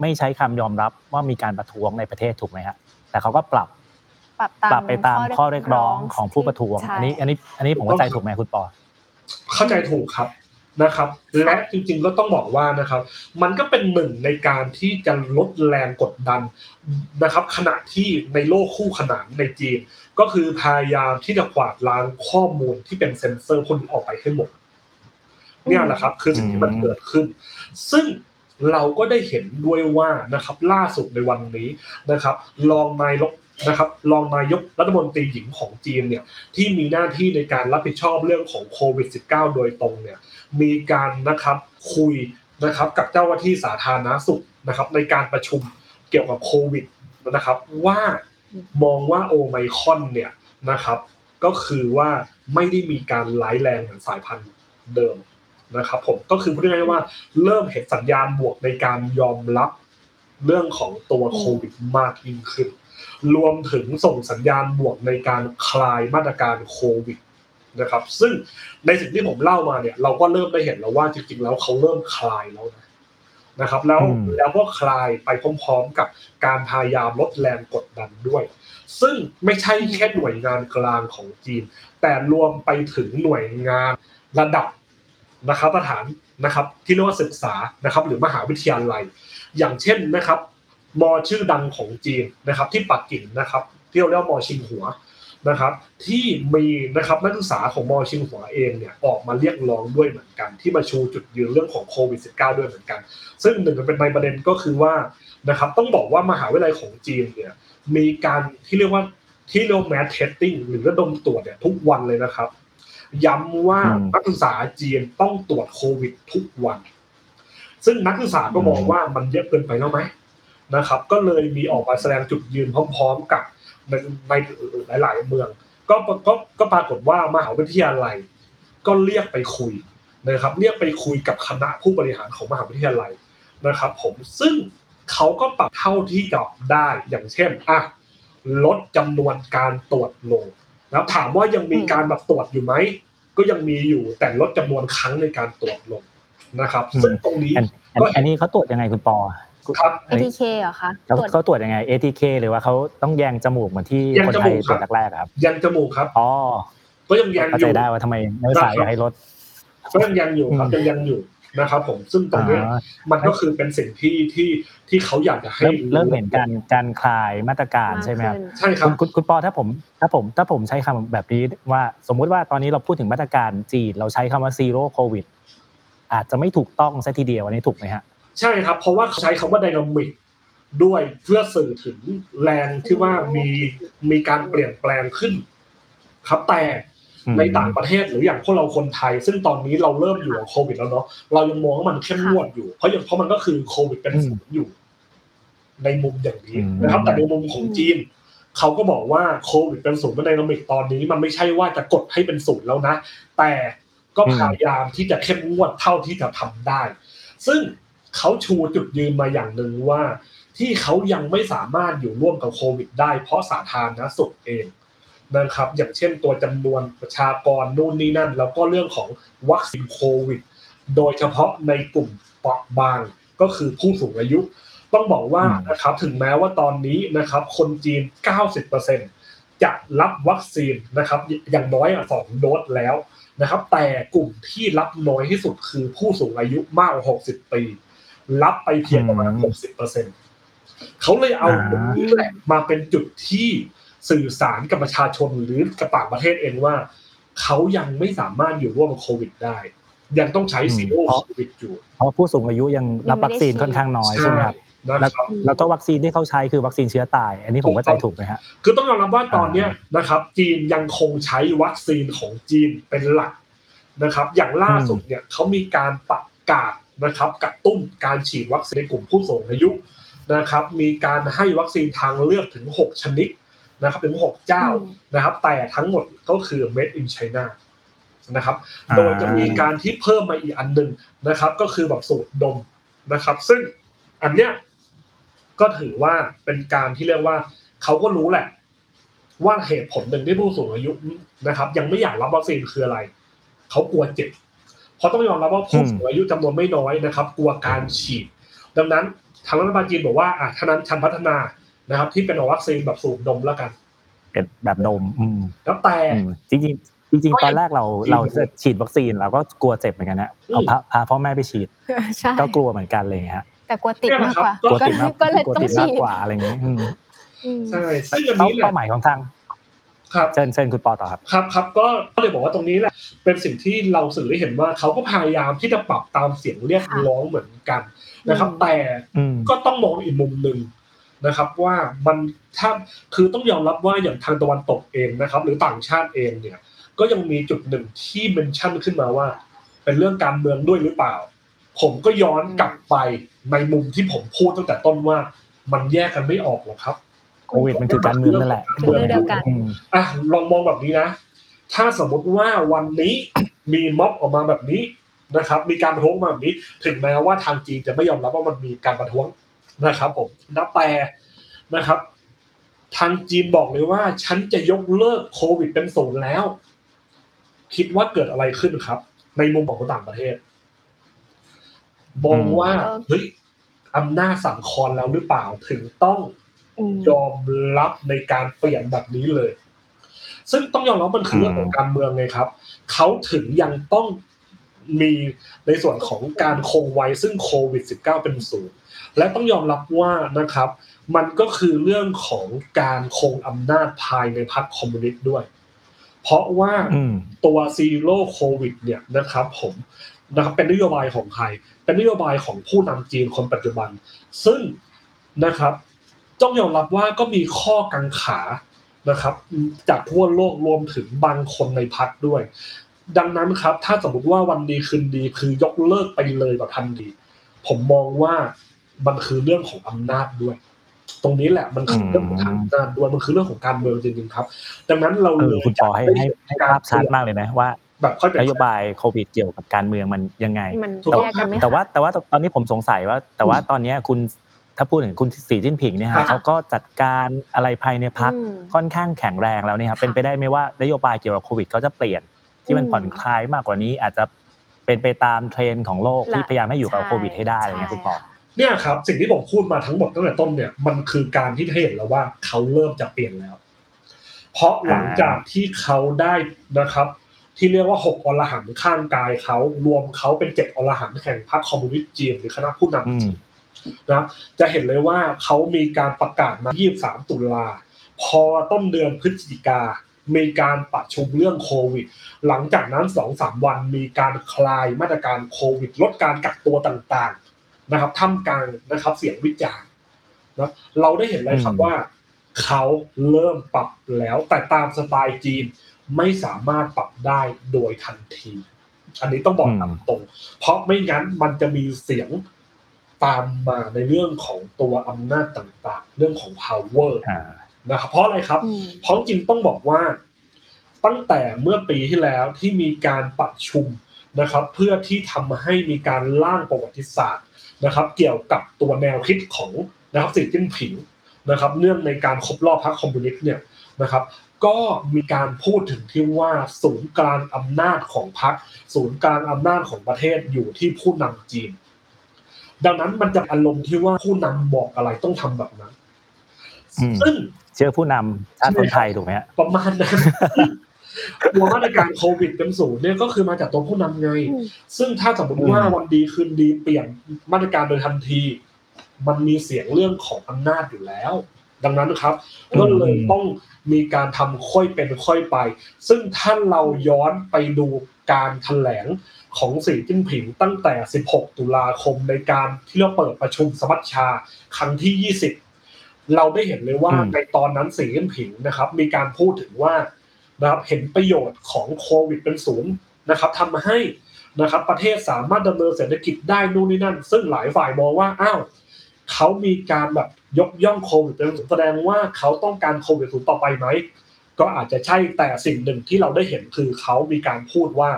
ไม่ใช้คำยอมรับว่ามีการประท้วงในประเทศถูกไหมฮะแต่เขาก็ปรับปรับตามปรับไปตามข้อเรียกร้องของผู้ประท้วงใช่อันนี้ อันนี้ อันนี้ผมเข้าใจถูกไหมคุณปอ เข้าใจถูกครับ นะครับ และจริงๆก็ต้องบอกว่านะครับ มันก็เป็นหนึ่งในการที่จะลดแรงกดดันนะครับ ขณะที่ในโลกคู่ขนานในจีน ก็คือพยายามที่จะกวาดล้างข้อมูลที่เป็นเซ็นเซอร์พวกนี้ออกไปให้หมดเนี่ยแหละครับ คือสิ่งที่มันเกิดขึ้น ซึ่งเราก็ได้เห็นด้วยว่านะครับ ล่าสุดในวันนี้นะครับรองนายกนะครับรองนายกรัฐมนตรีหญิงของจีนเนี่ยที่มีหน้าที่ในการรับผิดชอบเรื่องของโควิด -19 โดยตรงเนี่ย มีการนะครับคุยนะครับกับเจ้าหน้าที่สาธารณสุขนะครับในการประชุมเกี่ยวกับโควิดนะครับว่ามองว่าโอไมคอนเนี่ยนะครับก็คือว่าไม่ได้มีการร้ายแรงเหมือนสายพันธุ์เดิมนะครับผมก็คือพูดง่ายๆว่าเริ่มเห็นสัญญาณบวกในการยอมรับเรื่องของตัวโควิดมากยิ่งขึ้น รวมถึงส่งสัญญาณบวกในการคลายมาตรการโควิด นะครับ ซึ่งในสิ่งที่ผมเล่ามาเนี่ย เราก็เริ่มได้เห็นแล้วว่าจริงๆแล้วเขาเริ่มคลายแล้วนะนะครับ แล้วอืมแล้วก็คลายไปพร้อมๆกับการพยายามลดแรงกดดันด้วย ซึ่งไม่ใช่แค่หน่วยงานกลางของจีน แต่รวมไปถึงหน่วยงานระดับนะครับสถานนะครับ ที่เรียกว่าศึกษานะครับ หรือมหาวิทยาลัย อย่างเช่นนะครับมอชื่อดังของจีนนะครับ ที่ปักกิ่งนะครับที่เราเรียกว่ามอชิงหัว นะครับ ที่มีนะครับนักศึกษาของมอชิงหัวเองเนี่ยออกมาเรียกร้องด้วยเหมือนกัน ที่มาชูจุดยืนเรื่องของโควิด -19 ด้วยเหมือนกัน ซึ่งหนึ่งเป็นในประเด็นก็คือว่านะครับต้องบอกว่ามหาวิทยาลัยของจีนเนี่ยมีการที่เรียกว่าที่เรียก mass testing หรือระดมตรวจเนี่ยทุกวันเลยนะครับ ย้ำว่าอืมนักศึกษาจีนต้องตรวจโควิด ทุกวัน ซึ่งนักศึกษาก็มองว่ามันเยอะเกินไปแล้วไหมนะครับ ก็เลยมีออกมาแสดงจุดยืนพร้อม ๆ กับ ในในหลาย ๆ เมือง ก็ก็ก็ปรากฏว่ามหาวิทยาลัย ก็เรียกไปคุยนะครับ เรียกไปคุยกับคณะผู้บริหารของมหาวิทยาลัยนะครับ ผมซึ่งเขาก็ปรับเท่าที่จะได้อย่างเช่นอะลดจำนวนการตรวจลงแล้วถามว่ายังมีการแบบตรวจอยู่ไหมก็ยังมีอยู่แต่ลดจำนวนครั้งในการตรวจลงนะครับ ซึ่งตรงนี้อันอันอันนี้เขาตรวจยังไงคุณปอ ครับ ATK เหรอคะเขาตรวจเขาตรวจยังไง ATK หรือว่าเขาต้องแยงจมูกเหมือนที่แยงคนจไทมูยกครับตรวจแรกๆอะครับยังจมูกครับอ๋อก็ยังยังเข้าอใจยู่ได้ว่าทำไมนักศึกษาอยากให้ลดก็ยังยังอยู่ครับอืมยังยังอยู่นะครับผมซึ่งตรงเนี้ยอ่ามันก็คือเป็นสิ่งที่ที่ที่เขาอยากจะให้เริ่มเริ่มเห็นการการคลายมาตรการมากใช่ไหมครับขึ้นใช่ครัคุบณคุณคุณปอถ้าผมถ้าผมถ้าผมใช้คำแบบนี้ว่าสมมุติว่าตอนนี้เราพูดถึงมาตรการจีนเราใช้คำว่า zero COVID อาจจะไม่ถูกต้องซะทีเดียวอันนี้ถูกไหมฮะ ใช่ครับ เพราะว่าเขาใช้คำว่า dynamic ด้วยเพื่อสื่อถึงแรงที่ว่ามีมีการเปลี่ยนแปลงขึ้น ครับแต่อืมในต่างประเทศหรืออย่างพวกเราคนไทย ซึ่งตอนนี้เราเริ่มอยู่กับโควิดแล้วเนาะเรายังมองว่ามันเข้มงวดอยู่ เพราะยังเพราะมันก็คือโควิดเป็นศูนย์อยู่ ในมุมอย่างนี้อืมนะครับ แต่ในมุมของจีนเขาก็บอกว่าโควิดเป็นศูนย์เป็นไดนามิกตอนนี้ มันไม่ใช่ว่าจะกดให้เป็นศูนย์แล้วนะ แต่ก็พยายามที่จะเข้มงวดเท่าที่จะทำได้ ซึ่ง เขาชูจุดยืนมาอย่างหนึ่งว่า ที่เขายังไม่สามารถอยู่ร่วมกับโควิด ได้เพราะสาธารณสุขเองนะครับ อย่างเช่นตัวจำนวนประชากรนู่นนี่นั่น แล้วก็เรื่องของวัคซีนโควิด โดยเฉพาะในกลุ่มเปราะบางก็คือผู้สูงอายุ ต้องบอกว่าอืมนะครับถึงแม้ว่าตอนนี้นะครับ คนจีน 90%จะรับวัคซีนนะครับอย่างน้อยอะสองโดสแล้วนะครับ แต่กลุ่มที่รับน้อยที่สุดคือผู้สูงอายุมากกว่า 60 ปี รับไปเพียงประมาณ60%เขาเลยเอาตรงนี้แหละมาเป็นจุดที่สื่อสารกับประชาชนหรือกับต่างประเทศเองว่า เขายังไม่สามารถอยู่ร่วมกับโควิดได้ ยังต้องใช้ซีโร่โควิดอยู่เพราะผู้สูงอายุยังรับวัคซีนค่อนข้างน้อยใช่ไหมครับนะแล้วครับแล้วก็วัคซีนที่เขาใช้คือวัคซีนเชื้อตาย อันนี้ผมเข้าใจถูกไหมฮะคือต้องยอมรับว่าตอนเนี้ยนะครับ จีนยังคงใช้วัคซีนของจีนเป็นหลักนะครับ อย่างล่าสุดเนี่ยเขามีการประกาศ นะครับกระตุ้นการฉีดวัคซีนในกลุ่มผู้สูงอายุนะครับ มีการให้วัคซีนทางเลือกถึง 6 ชนิดนะครับถึง 6 เจ้านะครับ แต่ทั้งหมดก็คือ made in China นะครับอ่าโดยจะมีการที่เพิ่มมาอีกอันหนึ่งนะครับ ก็คือแบบสูตรดมนะครับ ซึ่งอันเนี้ยก็ถือว่าเป็นการที่เรียกว่าเขาก็รู้แหละ ว่าเหตุผลหนึ่งที่ผู้สูงอายุนะครับ ยังไม่อยากรับวัคซีนคืออะไร เขากลัวเจ็บ เพราะต้องยอมรับว่าผู้สูงอายุจำนวนไม่น้อยนะครับ กลัวการฉีด ดังนั้นทางรัฐบาลจีนบอกว่าอะท่านั้นชันพัฒนานะครับ ที่เป็นวัคซีนแบบสูบนมแล้วกันเป็นแบบนม อืมแล้วแต่อืมจริงๆจริงๆตอนแรกเราเราจะฉีดวัคซีนเราก็กลัวเจ็บเหมือนกันนะเอาพาพาพ่อแม่ไปฉีดใช่ก็กลัวเหมือนกันเลยฮะแต่กลัวติดมากกว่ากลัวติดมากก็เลยกลัวต้องติดฉีมากดกว่าอะไรอย่างเงี้ยอืมอืมใช่ซึ่งอันเป้านี้แหละเป้าหมายของทาง ครับเชิญเชิญคุณปอต่อครับครับครับก็ก็เลยบอกว่าตรงนี้แหละเป็นสิ่งที่เราสื่อให้เห็นว่าเขาก็พยายามที่จะปรับตามเสียงเรียกร้องเหมือนกันนะครับอืมแต่อืมก็ต้องมองอีกมุมหนึ่งนะครับว่ามันถ้าคือต้องยอมรับว่าอย่างทางตะวันตกเองนะครับ หรือต่างชาติเองเนี่ย ก็ยังมีจุดหนึ่งที่เมนชั่นขึ้นมาว่า เป็นเรื่องการเมืองด้วยหรือเปล่า ผมก็ย้อนกลับไปในมุมที่ผมพูดตั้งแต่ต้นว่า มันแยกกันไม่ออกหรอกครับ โควิดมันคือการเมืองนั่นแหละคือเรื่องเดียวกันอืมอะลองมองแบบนี้นะ ถ้าสมมติว่าวันนี้มีม็อบออกมาแบบนี้นะครับ มีการประท้วงมาแบบนี้ ถึงแม้ว่าทางจีนจะไม่ยอมรับว่ามันมีการประท้วงนะครับผมนับแต่นะครับ ทางจีนบอกเลยว่า ฉันจะยกเลิกโควิดเป็นศูนย์แล้ว คิดว่าเกิดอะไรขึ้นครับ ในมุมของคนต่างประเทศมองว่าอืมเฮ้ยอำนาจสั่งคอนแล้วหรือเปล่าถึงต้องอืม ยอมรับในการเปลี่ยนแบบนี้เลย ซึ่งต้องยอมรับมันคือเรื่องของการเมืองไงครับ เขาถึงยังต้องมีในส่วนของการคงไว้ซึ่งโควิด -19 เป็นศูนย์และต้องยอมรับว่านะครับ มันก็คือเรื่องของการคงอำนาจภายในพรรคคอมมิวนิสต์ด้วย เพราะว่าอืมตัว zero COVID เนี่ยนะครับ ผมนะครับเป็นนโยบายของใคร เป็นนโยบายของผู้นำจีนคนปัจจุบัน ซึ่งนะครับ ต้องยอมรับว่าก็มีข้อกังขานะครับ จากทั่วโลกรวมถึงบางคนในพักด้วย ดังนั้นครับ ถ้าสมมติว่าวันดีคืนดีคือยกเลิกไปเลยแบบทันทีผมมองว่ามันคือเรื่องของอำนาจด้วย ตรงนี้แหละมันคือเรื่องของทางอำนาจด้วยมันคือเรื่องของการเมืองจริงๆครับ ดังนั้นเราเอเลอยคุณปอให้ให้ให้ภาพชัดมากเลยนะว่าแบบค่อยเป็นนโยบายโควิดเกี่ยวกับการเมืองมันยังไงมันถูกต้องแยกกันไหมคะแต่ว่าแต่ว่าตอนนี้ผมสงสัยว่า แต่ว่าตอนเนี้ยคุณ ถ้าพูดถึงคุณสีจิ้นผิงเนี่ยครัฮะบเขาก็จัดการอะไรภายในพรรคอืมค่อนข้างแข็งแรงแล้วเนี่ยครับค่ะเป็นไปได้ไหมว่านโยบายเกี่ยวกับโควิดเขาจะเปลี่ยนที่มันอืมผ่อนคลายมากกว่านี้อาจจะเป็นไปตามเทรนด์ของโลกที่ละพยายามให้อยู่กับใช่โควิดให้ได้อะไรเงี้ยคุณปอใช่เนี่ยครับสิ่งที่ผมพูดมาทั้งหมดตั้งแต่ต้นเนี่ยมันคือการที่ให้เห็นแล้วว่าเขาเริ่มจะเปลี่ยนแล้ว เพราะหลังจากที่เขาได้นะครับ ที่เรียกว่าหกอรหันต์ข้างกายเขารวมเขาเป็นเจ็ดอรหันต์แห่งพรรคคอมมิวนิสต์จีนหรือคณะผู้นำอืมจีน นะจะเห็นเลยว่าเขามีการประกาศมา 23 ตุลาพอต้นเดือนพฤศจิกามีการประชุมเรื่องโควิด หลังจากนั้นสองสามวันมีการคลายมาตรการโควิด ลดการกักตัวต่างๆนะครับท่ามกลางนะครับเสียงวิจารณ์นะเราได้เห็นเลยครับว่าเขาเริ่มปรับแล้วแต่ตามสไตล์จีนไม่สามารถปรับได้โดยทันที อันนี้ต้องบอกตามตรง เพราะไม่งั้นมันจะมีเสียง ตามมาในเรื่องของตัวอำนาจต่างๆ เรื่องของ power อ่านะครับเพราะอะไรครับอืมเพราะจริงต้องบอกว่า ตั้งแต่เมื่อปีที่แล้วที่มีการประชุมนะครับ เพื่อที่ทำให้มีการร่างประวัติศาสตร์นะครับ เกี่ยวกับตัวแนวคิดของนะครับสีจิ้นผิงนะครับ เนื่องในการครบรอบพรรคคอมมิวนิสต์เนี่ยนะครับก็มีการพูดถึงที่ว่าศูนย์กลางอำนาจของพรรคศูนย์กลางอำนาจของประเทศอยู่ที่ผู้นำจีน ดังนั้นมันจะอารมณ์ที่ว่าผู้นำบอกอะไรต้องทำแบบนั้นอืมซึ่งเชื่อผู้นำชาติคนไทยถูกไหมฮะประมาณนั้นตัวมาตรการโควิดเป็นศูนย์เนี่ยก็คือมาจากตัวผู้นำไงอืมซึ่งถ้าสมมติว่าวันดีคืนดีเปลี่ยนมาตรการโดยทันที มันมีเสียงเรื่องของอำนาจอยู่แล้ว ดังนั้นครับก็เลยต้องมีการทำค่อยเป็นค่อยไป ซึ่งถ้าเราย้อนไปดู การแถลงของสีจิ้นผิงตั้งแต่ 16 ตุลาคมในการที่เราเปิดประชุมสมัชชาครั้งที่ 20 เราได้เห็นเลยว่าอืมในตอนนั้นสีจิ้นผิงนะครับ มีการพูดถึงว่านะครับเห็นประโยชน์ของโควิดเป็นศูนย์นะครับทำให้นะครับประเทศสามารถดำเนินเศรษฐกิจได้นู่นนี่นั่น ซึ่งหลายฝ่ายมองว่าอ้าวเขามีการแบบยกย่องโควิดเป็นศูนย์แสดงว่าเขาต้องการโควิดศูนย์ต่อไปไหม ก็อาจจะใช่แต่สิ่งหนึ่งที่เราได้เห็นคือเขามีการพูดว่า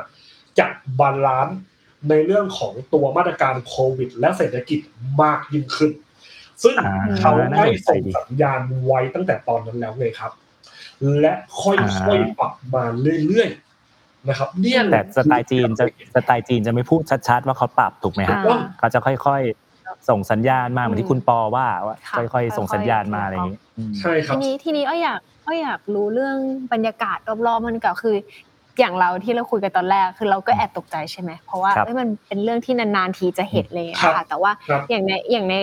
จะ balance ในเรื่องของตัวมาตรการโควิด และเศรษฐกิจมากยิ่งขึ้น ซึ่งอ่าเขาได้น่าสนใจส่งดีสัญญาณไว้ตั้งแต่ตอนนั้นแล้วเลยครับ และค่อยๆปรับมาเรื่อยๆนะครับ เนี่ยหแต่ละสไตล์จีนจะสไตล์จีนจะไม่พูดชัดๆ ว่าเขาปรับถูกไหมฮะอ่าเขาจะค่อยๆ ส่งสัญญาณมาเหมือนที่คุณปอว่าว่าค่ะค่อยๆ ส่งสัญญาณมาอะไรอย่างนี้อืมใช่ครัทีบนี้ทีนี้อ้อยอยากอ้อยอยากรู้เรื่องบรรยากาศรอบๆมันก็คือ อย่างเราที่เราคุยกันตอนแรกคือเราก็แอบตกใจใช่ไหมเพราะว่าครับเอ้ยมันเป็นเรื่องที่นานๆทีจะเห็นเลยอะครัค่ะบแต่ว่าครับอย่างในอย่างใน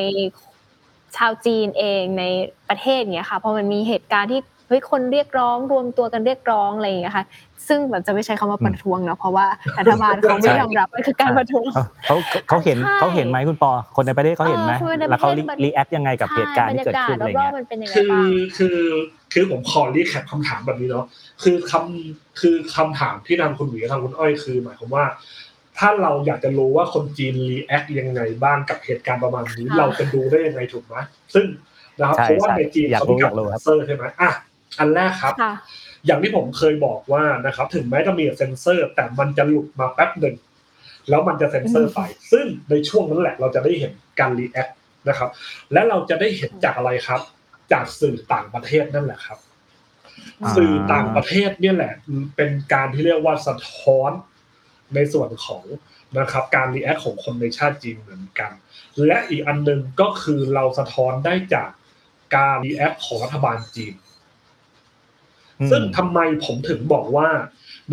ชาวจีนเองในประเทศเนี้ยค่ะพอมันมีเหตุการณ์ที่ เฮ้ยคนเรียกร้องรวมตัวกันเรียกร้องอะไรอย่างเงี้ยค่ะ ซึ่งแบบจะไม่ใช้คำว่าประท้วงเนาะเพราะว่ารัฐบาลเขาไม่ยอมรับมันคือการประท้วงเขาเขาเขาเห็นใช่เขาเห็นไหมคุณปอคนในประเทศเขาเห็นไหมเออคนในประเทศแล้วเขามัน react ยังไงกับเหตุการณ์ที่เกิดขึ้นอะไรใช่บรรยากาศรอเงี้ยมันเป็นยังไงคือบ้างคือคือผมขอ recap คำถามแบบนี้เนาะคือคำคือคำถามที่ทางคุณหมีกับทางคุณอ้อยคือ หมายความว่าถ้าเราอยากจะรู้ว่าคนจีน react ยังไงบ้างกับเหตุการณ์ประมาณนี้ค่ะเราจะดูได้ยังไงถูกไหมซึ่งนะครับใช่เพราะว่าใช่ในจีนอยากเขารู้มีกาอยารกรู้ครับเซอร์ใช่ไหมอะ อันแรกครับค่ะอย่างที่ผมเคยบอกว่านะครับ ถึงแม้จะมีเซ็นเซอร์ แต่มันจะหลุดมาแป๊บหนึ่งแล้วมันจะเซ็นเซอร์ไป ซึ่งในช่วงนั้นแหละเราจะได้เห็นการ react นะครับ และเราจะได้เห็นจากอะไรครับ จากสื่อต่างประเทศนั่นแหละครับอ่าสื่อต่างประเทศเนี่ยแหละ เป็นการที่เรียกว่าสะท้อนในส่วนของนะครับ การ react ของคนในชาติจีนเหมือนกัน และอีกอันหนึ่งก็คือเราสะท้อนได้จากการ react ของรัฐบาลจีน ซึ่งทำไมผมถึงบอกว่า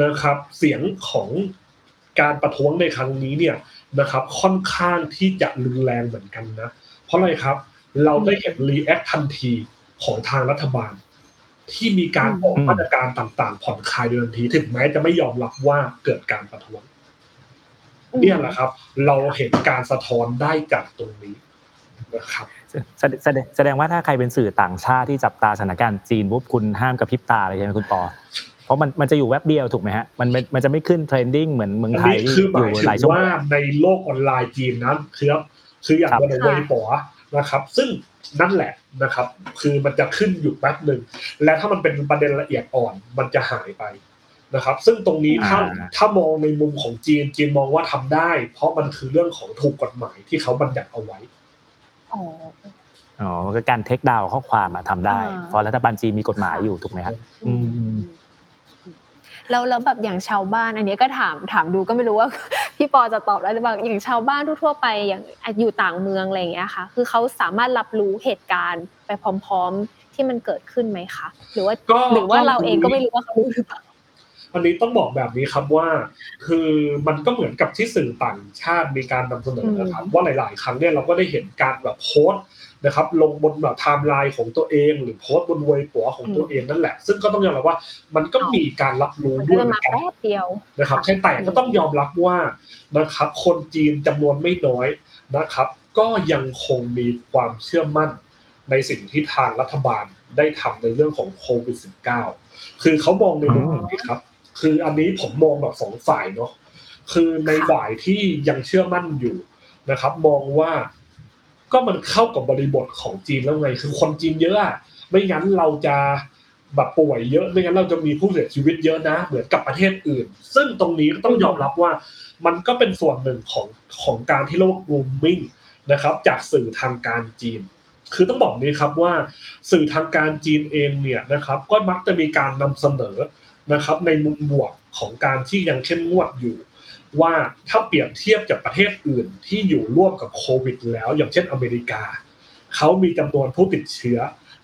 นะครับ เสียงของการประท้วงในครั้งนี้เนี่ยนะครับ ค่อนข้างที่จะรุนแรงเหมือนกันนะ เพราะอะไรครับ เราได้เห็น react ทันทีของทางรัฐบาล ที่มีการออกอืมมาตรการต่างๆ ผ่อนคลายโดยทันทีถึงแม้จะไม่ยอมรับว่าเกิดการประท้วงเนี่ยแหละครับ เราเห็นการสะท้อนได้จากตรงนี้ นะครับแสดแสดงแสดงว่าถ้าใครเป็นสื่อต่างชาติที่จับตาสถานการณ์จีนปุ๊บคุณห้ามกระพริบตาเลยใช่ไหมคุณปอเพราะมันมันจะอยู่แวบเดียวถูกไหมฮะมันมันมันจะไม่ขึ้น trending เหมือนเมืองไทยอันนี้ที่คือหมายยู่หลายชั่วโมงในโลกออนไลน์จีนนั้นคือคืออย่างครับในเวยป๋อนะครับ ซึ่งนั่นแหละนะครับ คือมันจะขึ้นอยู่แป๊บหนึ่งและถ้ามันเป็นประเด็นละเอียดอ่อนมันจะหายไปนะครับ ซึ่งตรงนี้ถ้าอ่าถ้ามองในมุมของจีนจีนมองว่าทำได้ เพราะมันคือเรื่องของถูกกฎหมายที่เขาบัญญัติเอาไว้ อ๋ออ๋อก็การเทคดาวข้อความอะทำได้อ่าเพราะรัฐบาลจีนมีกฎหมายอยู่ถูกไหมครับอืมแล้วแล้วแบบอย่างชาวบ้าน อันนี้ก็ถามถามดูก็ไม่รู้ว่าพี่ปอจะตอบได้หรือเปล่าอย่างชาวบ้านทั่วๆไปอย่างอยู่ต่างเมืองอะไรอย่างเงี้ยค่ะ คือเขาสามารถรับรู้เหตุการณ์ไปพร้อม ๆ ที่มันเกิดขึ้นไหมคะหรือว่าก็หรือว่าเราเองก็ก็ไม่รู้ว่าเขารู้หรือเปล่า อันนี้ต้องบอกแบบนี้ครับว่า คือมันก็เหมือนกับที่สื่อต่างชาติมีการนำเสนอนะครับ ว่าหลาย ๆ ครั้งเนี่ยเราก็ได้เห็นการแบบโพสต์นะครับลงบนแบบไทม์ไลน์ของตัวเอง หรือโพสต์บนเวยปัวของตัวเองนั่นแหละ ซึ่งก็ต้องยอมรับว่า มันก็มีการรับรู้ด้วยเหมือนกันนะครับใช่แต่ก็ต้องยอมรับว่านะครับ คนจีนจำนวนไม่น้อยนะครับ ก็ยังคงมีความเชื่อมั่นในสิ่งที่ทางรัฐบาลได้ทำในเรื่องของโควิด -19 คือเขามองในมุมนี้ครับ คืออันนี้ผมมองแบบสองฝ่ายเนาะคือในฝ่ายที่ยังเชื่อมั่นอยู่นะครับ มองว่าก็มันเข้ากับบริบทของจีนแล้วไง คือคนจีนเยอะไม่งั้นเราจะแบบป่วยเยอะไม่งั้นเราจะมีผู้เสียชีวิตเยอะนะเหมือนกับประเทศอื่น ซึ่งตรงนี้ต้องยอมรับว่า มันก็เป็นส่วนหนึ่งของของการที่เรียกว่า grooming นะครับ จากสื่อทางการจีน คือต้องบอกนี้ครับว่าสื่อทางการจีนเองเนี่ยนะครับ ก็มักจะมีการนำเสนอ นะครับในมุมบวกของการที่ยังเข้มงวดอยู่ ว่าถ้าเปรียบเทียบจากประเทศอื่นที่อยู่ร่วมกับโควิด แล้ว อย่างเช่นอเมริกาเขามีจำนวนผู้ติดเชื้อ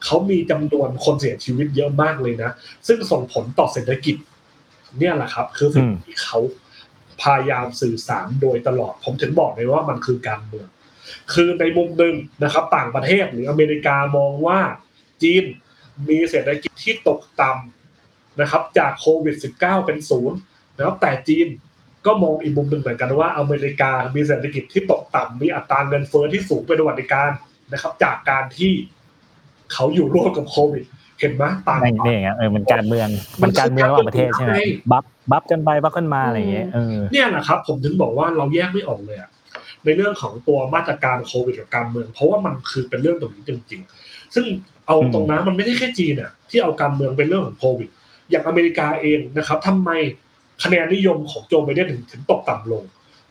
เขามีจำนวนคนเสียชีวิตเยอะมากเลยนะ ซึ่งส่งผลต่อเศรษฐกิจ เนี่ยแหละครับ คือสิ่งที่เขาพยายามสื่อสารโดยตลอด ผมถึงบอกเลยว่ามันคือการเมือง คือในมุมหนึ่งนะครับ ต่างประเทศหรืออเมริกามองว่าจีนมีเศรษฐกิจที่ตกต่ำ นะครับจากโควิด -19 เป็นศูนย์นะครับแต่จีนก็มองอีกมุมหนึ่งเหมือนกันว่าอเมริกามีเศรษฐกิจที่ตกต่ำมีอัตราเงินเฟ้อที่สูงเป็นประวัติการนะครับ จากการที่เขาอยู่ร่วมกับโควิด เห็นไหมต่างนี่นี่ไงเออมันการเมืองมันการเมืองระหว่างประเทศใช่ไหมบลัฟบลัฟกันไปบลัฟกันมาอะไรอย่างเงี้ยเออเนี่ยแหละครับ ผมถึงบอกว่าเราแยกไม่ออกเลยอะในเรื่องของตัวมาตรการโควิดกับการเมือง เพราะว่ามันคือเป็นเรื่องตรงนี้จริง ๆ ซึ่งเอาตรงนั้นมันไม่ได้แค่จีนอะที่เอาการเมืองเป็นเรื่องของโควิด อย่างอเมริกาเองนะครับทำไมคะแนนนิยมของโจไบเดนถึงถึงตกต่ำลง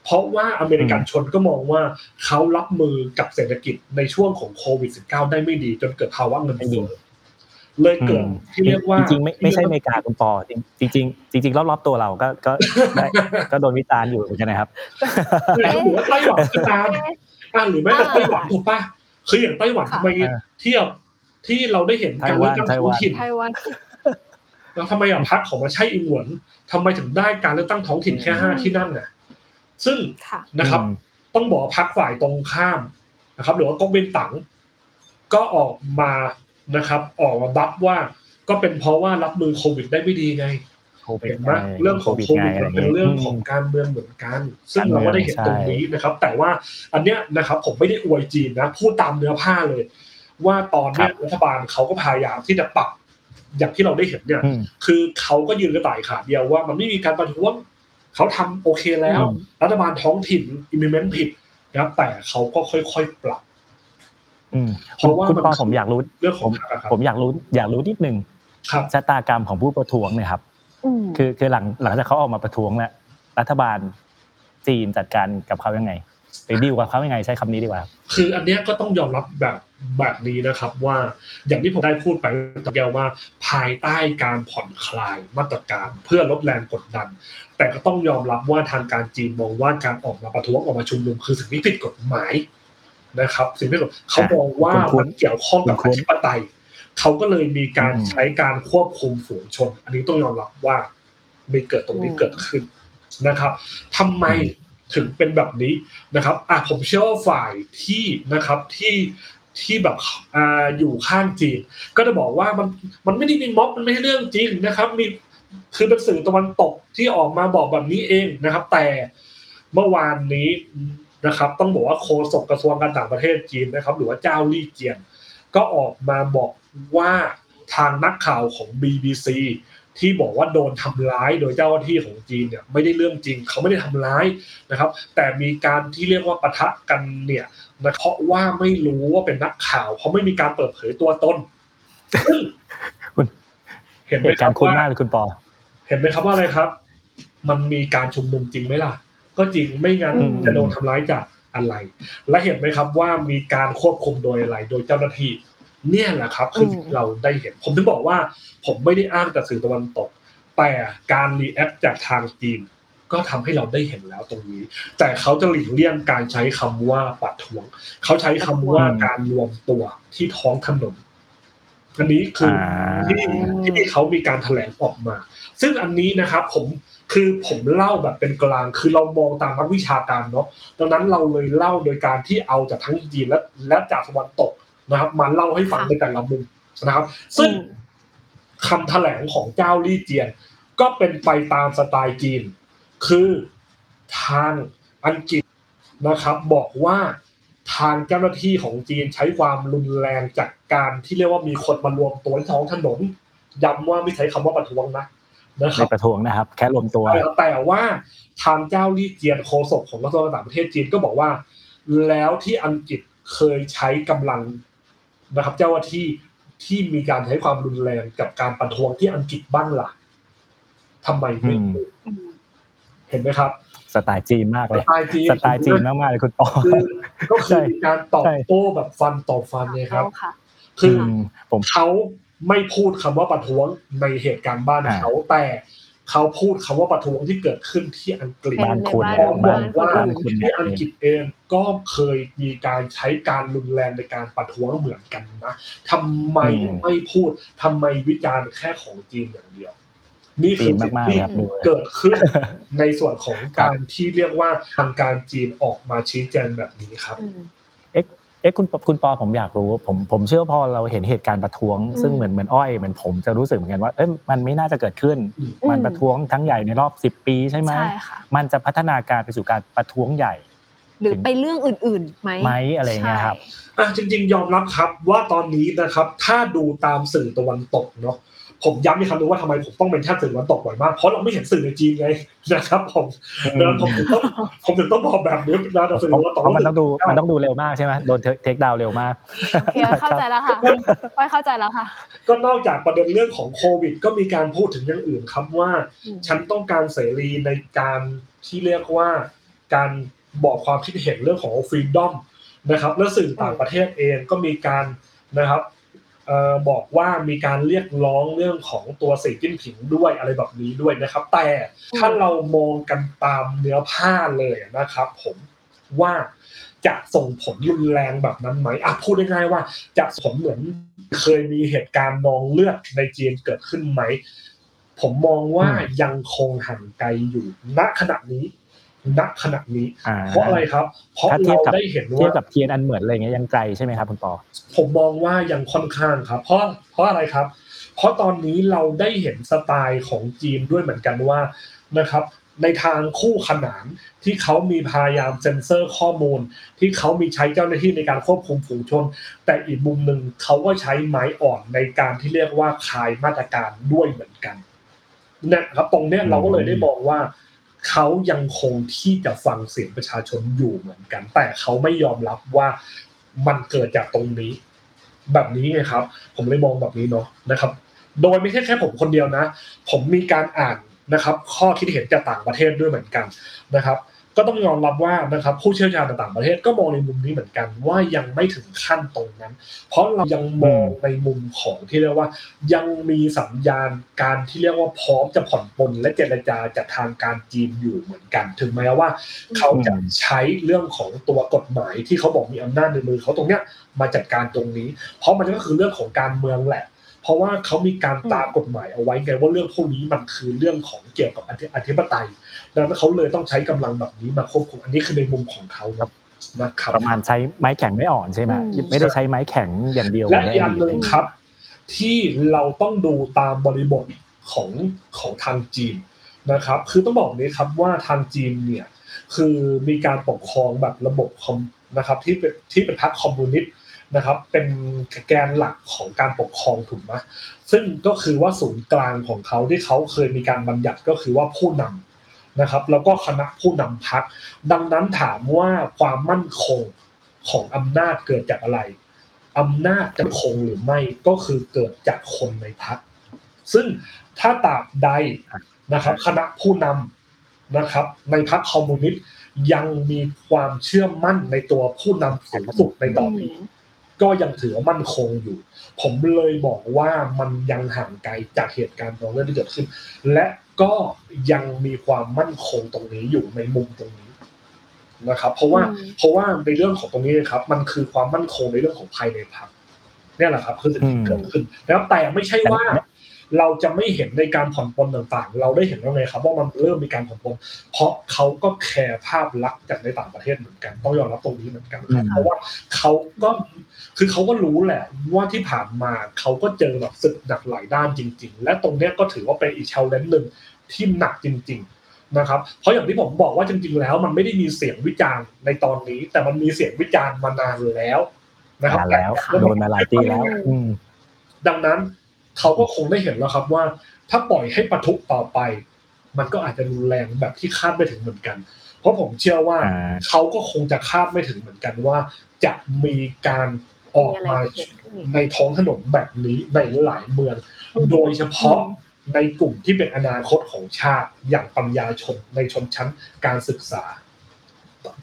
เพราะเพราะว่าอเมริกันชนก็มองว่าเขารับมือกับเศรษฐกิจในช่วงของโควิด -19 ได้ไม่ดี จนเกิดภาวะเงินเฟ้อเลยเกิดที่เรียกว่าจริงๆไม่ไม่ใช่อเมริกาคุณปอจริงจริงๆจริงๆรอบๆตัวเราก็ก็ได้ก็โดนวิจารณ์อยู่เหมือนกันนะครับหรือว่าไต้หวันก็ตามอ่าหรือแม้แต่ไต้หวันถูกป่ะคืออย่างไต้หวันทำไมเทียบที่เราได้เห็นการเลือกตั้งท้องถิ่นไต้หวัน แล้วทำไมอะพักของมาใช่อิงหวนทำไมถึงได้การเลือกตั้งท้องถิ่นแค่ห้าที่นั่นน่ะซึ่งค่ะนะครับ ต้องบอกพักฝ่ายตรงข้ามนะครับ หรือว่าก๊กเบนตั๋งก็ออกมานะครับ ออกมาบัฟว่าก็เป็นเพราะว่ารับมือโควิดได้ไม่ดีไงโควิดเห็นไหมเรื่องของโควิดมันเป็นเรื่องของการเมืองเหมือนกัน ซึ่งเราก็ได้เห็นตรงนี้นะครับ แต่ว่าอันเนี้ยนะครับ ผมไม่ได้อวยจีนนะพูดตามเนื้อผ้าเลย ว่าตอนเนี้ยรัฐบาลเขาก็พยายามที่จะปรับ อย่างที่เราได้เห็นเนี่ยอืมคือเขาก็ยืนกระต่ายขาเดียวว่ามันไม่มีการประท้วงเขาทำโอเคแล้วอืมรัฐบาลท้องถิ่น implement ผิดนะครับแต่เขาก็ค่อยๆปรับอืมเพราะว่าคุณมันปอผมอยากรู้เรื่องขผองมพรรคอะครับผมอยากรู้อยากรู้นิดนึงครับชะตากรรมของผู้ประท้วงเนี่ยครับอืมคือคือหลังหลังจากเขาออกมาประท้วงแล้วรัฐบาลจีนจัดการกับเขายังไงไปดีลกับเขายังไงใช้คำนี้ดีกว่าครับคืออันเนี้ยก็ต้องยอมรับแบบ แบบนี้นะครับว่าอย่างที่ผมได้พูดไปตะเกียว่า ภายใต้การผ่อนคลายมาตรการ เพื่อลดแรงกดดัน แต่ก็ต้องยอมรับว่าทางการจีนมองว่าการออกมาประท้วงออกมาชุมนุมคือสิ่งที่ผิดกฎหมายนะครับ สิ่งที่ผิดกฎเขามองว่ามันเกี่ยวข้องกับอธิปไตยเขาก็เลยมีการใช้การควบคุมฝูงชน อันนี้ต้องยอมรับว่ามีเกิดตรงนี้เกิดขึ้นนะครับทำไมถึงเป็นแบบนี้นะครับอะผมเชื่อว่าฝ่ายที่นะครับที่ ที่แบบอ่าอยู่ข้างจีนก็จะบอกว่ามันมันไม่ได้มีม็อบมันไม่ใช่เรื่องจริงนะครับ มีคือเป็นสื่อตะวันตกที่ออกมาบอกแบบนี้เองนะครับ แต่เมื่อวานนี้นะครับ ต้องบอกว่าโฆษกกระทรวงการต่างประเทศจีนนะครับ หรือว่าเจ้าลี่เจียนก็ออกมาบอกว่าทางนักข่าวของ BBC ที่บอกว่าโดนทำร้ายโดยเจ้าหน้าที่ของจีนเนี่ยไม่ได้เรื่องจริงเขาไม่ได้ทำร้ายนะครับ แต่มีการที่เรียกว่าปะทะกันเนี่ย นะเพราะว่าไม่รู้ว่าเป็นนักข่าว เพราะไม่มีการเปิดเผยตัวตนซึ่งคุณเห็นไหเหมตุคการัรบณ์คุ้นว่ามากเลยคุณปอ เห็นไหมครับว่าอะไรครับ มันมีการชุมนุมจริงไหมล่ะ ก็จริงไม่งั้นอืมจะโดนทำร้ายจากอะไร และเห็นไหมครับว่ามีการควบคุมโดยอะไร โดยเจ้าหน้าที่ เนี่ยแหละครับ คือสิ่งที่เราได้เห็น ผมถึงบอกว่า ผมไม่ได้อ้างแต่สื่อตะวันตก แต่การรีแอคจากทางจีน ก็ทำให้เราได้เห็นแล้วตรงนี้ แต่เขาจะหลีกเลี่ยงการใช้คำว่าปัดทวง เขาใช้คำว่าการรวมตัวที่ท้องถนนอันนี้คืออาที่ที่เขามีการแถลงออกมา ซึ่งอันนี้นะครับ ผมคือผมเล่าแบบเป็นกลาง คือเรามองตามนักวิชาการเนาะดังนั้นเราเลยเล่าโดยการที่เอาจากทั้งจีนและและจากตะวันตกนะครับ มาเล่าให้ฟังในแต่ละมุมนะครับ ซึ่งคำแถลงของเจ้าลี่เจียน ก็เป็นไปตามสไตล์จีน คือทางอังกฤษนะครับ บอกว่าทางเจ้าหน้าที่ของจีนใช้ความรุนแรงจากการที่เรียกว่ามีคนมารวมตัวที่ท้องถนนย้ำว่าไม่ใช้คำว่าประท้วงนะนะคในรับประท้วงนะครับ แค่รวมตัวแต่ว่าทางเจ้าลี่เจียนโฆษกของกระทรวงการต่างประเทศจีนก็บอกว่า แล้วที่อังกฤษเคยใช้กำลังนะครับ เจ้าหน้าที่ที่มีการใช้ความรุนแรงกับการประท้วงที่อังกฤษบ้างล่ะทำไมไม่อืมพูด เห็นไหมครับ สไตล์จีนมากสเลยไตล์จีนสไตล์จีนมากๆเลยคุณปอคือก็คืใช่อการตอบใช่โต้แบบฟันต่อฟันเนี่ยครับเขาค่ะคืออมผมเขาไม่พูดคำว่าประท้วงในเหตุการณ์บ้านอ่าเขาแต่เขาพูดคำว่าประท้วงที่เกิดขึ้นที่อังกฤษเป็นบ้านคุณในพร้อมบบ้าอนกว่าบ้านคุณที่อังกฤษเองก็เคยมีการใช้การรุนแรงในการประท้วงเหมือนกันนะทำไมอืมไม่พูดทำไมวิจารณ์แค่ของจีนอย่างเดียว นี่คือสิ่งจีนมากๆที่ครับดูเลยเกิดขึ้นในส่วนของการที่เรียกว่าทางการจีนออกมาชี้แจงแบบนี้ครับอืมเอ๊ะคุณคุณปอผมอยากรู้ผมผมเชื่อว่าพอเราเห็นเหตุการณ์ประท้วงอืมซึ่งเหมือนเหมือนอ้อยเหมือนผมจะรู้สึกเหมือนกันว่าเอ้ยมันไม่น่าจะเกิดขึ้นอืมมันประท้วงทั้งใหญ่ในรอบสิบปีใช่ไหมใช่ค่ะมันจะพัฒนาการไปสู่การประท้วงใหญ่ หรือไปเรื่องอื่นๆไหมไหมอะไรเงี้ยครับใช่อะจริงๆ ยอมรับครับว่าตอนนี้นะครับ ถ้าดูตามสื่อตะวันตกเนาะ ผมย้ำอีกครั้งนึงว่าทำไมผมต้องเป็นแค่สื่อตะวันตกบ่อยมากเพราะเราไม่เห็นสื่อในจีนไงนะครับผมดังนั้นผมถึงต้องผมถึงต้องบอกแบบนี้นะแต่สื่อเพราะตะวันตกเพราะมันต้องดูมันต้องดูเร็วมากใช่ไหมโดนเทคดาวเร็วมากโอเคเข้าใจแล้วค่ะไว้เข้าใจแล้วค่ะ ก็นอกจากประเด็นเรื่องของโควิด ก็มีการพูดถึงอย่างอื่นครับว่าอืมฉันต้องการเสรีในการที่เรียกว่าการบอกความคิดเห็นเรื่องของฟรีดอมนะครับและสื่อต่างประเทศเองก็มีการนะครับเอ่อ บอกว่ามีการเรียกร้องเรื่องของตัวสีจิ้นผิงด้วยอะไรแบบนี้ด้วยนะครับ แต่ถ้าเรามองกันตามเนื้อผ้าเลยนะครับ ผมว่าจะส่งผลรุนแรงแบบนั้นไหมอะพูดง่ายๆว่าจะส่งผลเหมือนเคยมีเหตุการณ์นองเลือดในจีนเกิดขึ้นไหม ผมมองว่ายังคงห่างไกลอยู่ณขณะนี้ ณขณะนี้อ่าเพราะอะไรครับ เพราะถ้าเทียบเรากับได้เห็นเทียบว่ากับเทียนอันเหมือนอะไรเงี้ยยังไกลใช่ไหมครับคุณปอผมมองว่ายังค่อนข้างครับ เพราะเพราะอะไรครับ เพราะตอนนี้เราได้เห็นสไตล์ของจีนด้วยเหมือนกันว่านะครับในทางคู่ขนานที่เขามีพยายามเซ็นเซอร์ข้อมูล ที่เขามีใช้เจ้าหน้าที่ในการควบคุมฝูงชน แต่อีกมุมหนึ่งเขาก็ใช้ไม้อ่อนในการที่เรียกว่าคลายมาตรการด้วยเหมือนกันเนี่ยครับตรงเนี้ยเราก็เลยได้มองว่า เขายังคงที่จะฟังเสียงประชาชนอยู่เหมือนกัน แต่เขาไม่ยอมรับว่ามันเกิดจากตรงนี้ แบบนี้ไงครับ ผมเลยมองแบบนี้เนาะนะครับ โดยไม่ใช่แค่ผมคนเดียวนะ ผมมีการอ่านนะครับ ข้อคิดเห็นจากต่างประเทศด้วยเหมือนกันนะครับ ก็ต้องยอมรับว่านะครับผู้เชี่ยวชาญต่างประเทศก็มองในมุมนี้เหมือนกันว่ายังไม่ถึงขั้นตรงนั้น เพราะเรายังมองในมุมของที่เรียกว่า ยังมีสัญญาณการที่เรียกว่าพร้อมจะผ่อนปลนและเจรจาจากทางการจีนอยู่เหมือนกัน ถึงแม้ว่า เขาจะใช้เรื่องของตัวกฎหมายที่เขาบอกมีอำนาจในมือเขาตรงเนี้ยมาจัดการตรงนี้ เพราะมันก็คือเรื่องของการเมืองแหละเพราะว่าเขามีการตากฎหมายเอาไว้ไงว่าเรื่องพวกนี้มันคือเรื่องของเกี่ยวกับอธิปไตย ดังนั้นเขาเลยต้องใช้กำลังแบบนี้มาควบคุมอันนี้คือในมุมของเขาครับนะครับประมาณใช้ไม้แข็งไม่อ่อนใช่ไหมอืมไม่ได้ใช้ไม้แข็งอย่างเดียวและเหมือีกอันใหนึ่งครับ ที่เราต้องดูตามบริบทของของทางจีนนะครับ คือต้องบอกนี้ครับว่าทางจีนเนี่ยคือมีการปกครองแบบระบบคอมนะครับที่เป็นที่เป็นพรรคคอมมิวนิสต์นะครับ เป็นแกนหลักของการปกครองถูกไหมซึ่งก็คือว่าศูนย์กลางของเขาที่เขาเคยมีการบัญญัติก็คือว่าผู้นำ นะครับ แล้วก็คณะผู้นำพรรคดังนั้นถามว่าความมั่นคงของอำนาจเกิดจากอะไรอำนาจจะคงหรือไม่ก็คือเกิดจากคนในพรรคซึ่งถ้าตราบใดนะครับ คณะผู้นำนะครับ ในพรรคคอมมิวนิสต์ยังมีความเชื่อมั่นในตัวผู้นำสูงสุดในตอนนี้ ก็ยังถือว่ามั่นคงอยู่ ผมเลยบอกว่ามันยังห่างไกลจากเหตุการณ์ตรงนี้ที่เกิดขึ้น และ ก็ยังมีความมั่นคงตรงนี้อยู่ในมุมตรงนี้นะครับ เพราะว่าอืมเพราะว่าในเรื่องของตรงนี้นะครับ มันคือความมั่นคงในเรื่องของภายในพรรคเนี่ยแหละครับ คือสิ่งที่เกิดขึ้นนะครับแต่ไม่ใช่ว่าเราจะไม่เห็นในการผ่อนปลนต่างๆ เราได้เห็นแล้วไงครับ ว่ามันเริ่มมีการผ่อนปลนเพราะเขาก็แคร์ภาพลักษณ์จากในต่างประเทศเหมือนกัน ต้องยอมรับตรงนี้เหมือนกันครับอืมเพราะว่าเขาก็คือเขาก็รู้แหละว่าที่ผ่านมาเขาก็เจอแบบศึกหนักหลายด้านจริง ๆ และตรงเนี้ยก็ถือว่าเป็นอีก challenge หนึ่ง ที่หนักจริง ๆนะครับ เพราะอย่างที่ผมบอกว่าจริง ๆ แล้ว มันไม่ได้มีเสียงวิจารณ์ในตอนนี้ แต่มันมีเสียงวิจารณ์มานานแล้วนะครับนานแล้วต่โดนมาหลายปีแล้วอืมดังนั้นเขาก็คงได้เห็นแล้วครับว่า ถ้าปล่อยให้ปะทุต่อไป มันก็อาจจะรุนแรงแบบที่คาดไม่ถึงเหมือนกัน เพราะผมเชื่อว่าอ่าเขาก็คงจะคาดไม่ถึงเหมือนกันว่า จะมีการออกมาเกิดขึ้นอีกในท้องถนนแบบนี้ในหลายเมือง โดยเฉพาะ ในกลุ่มที่เป็นอนาคตของชาติอย่างปัญญาชนในชนชั้นการศึกษา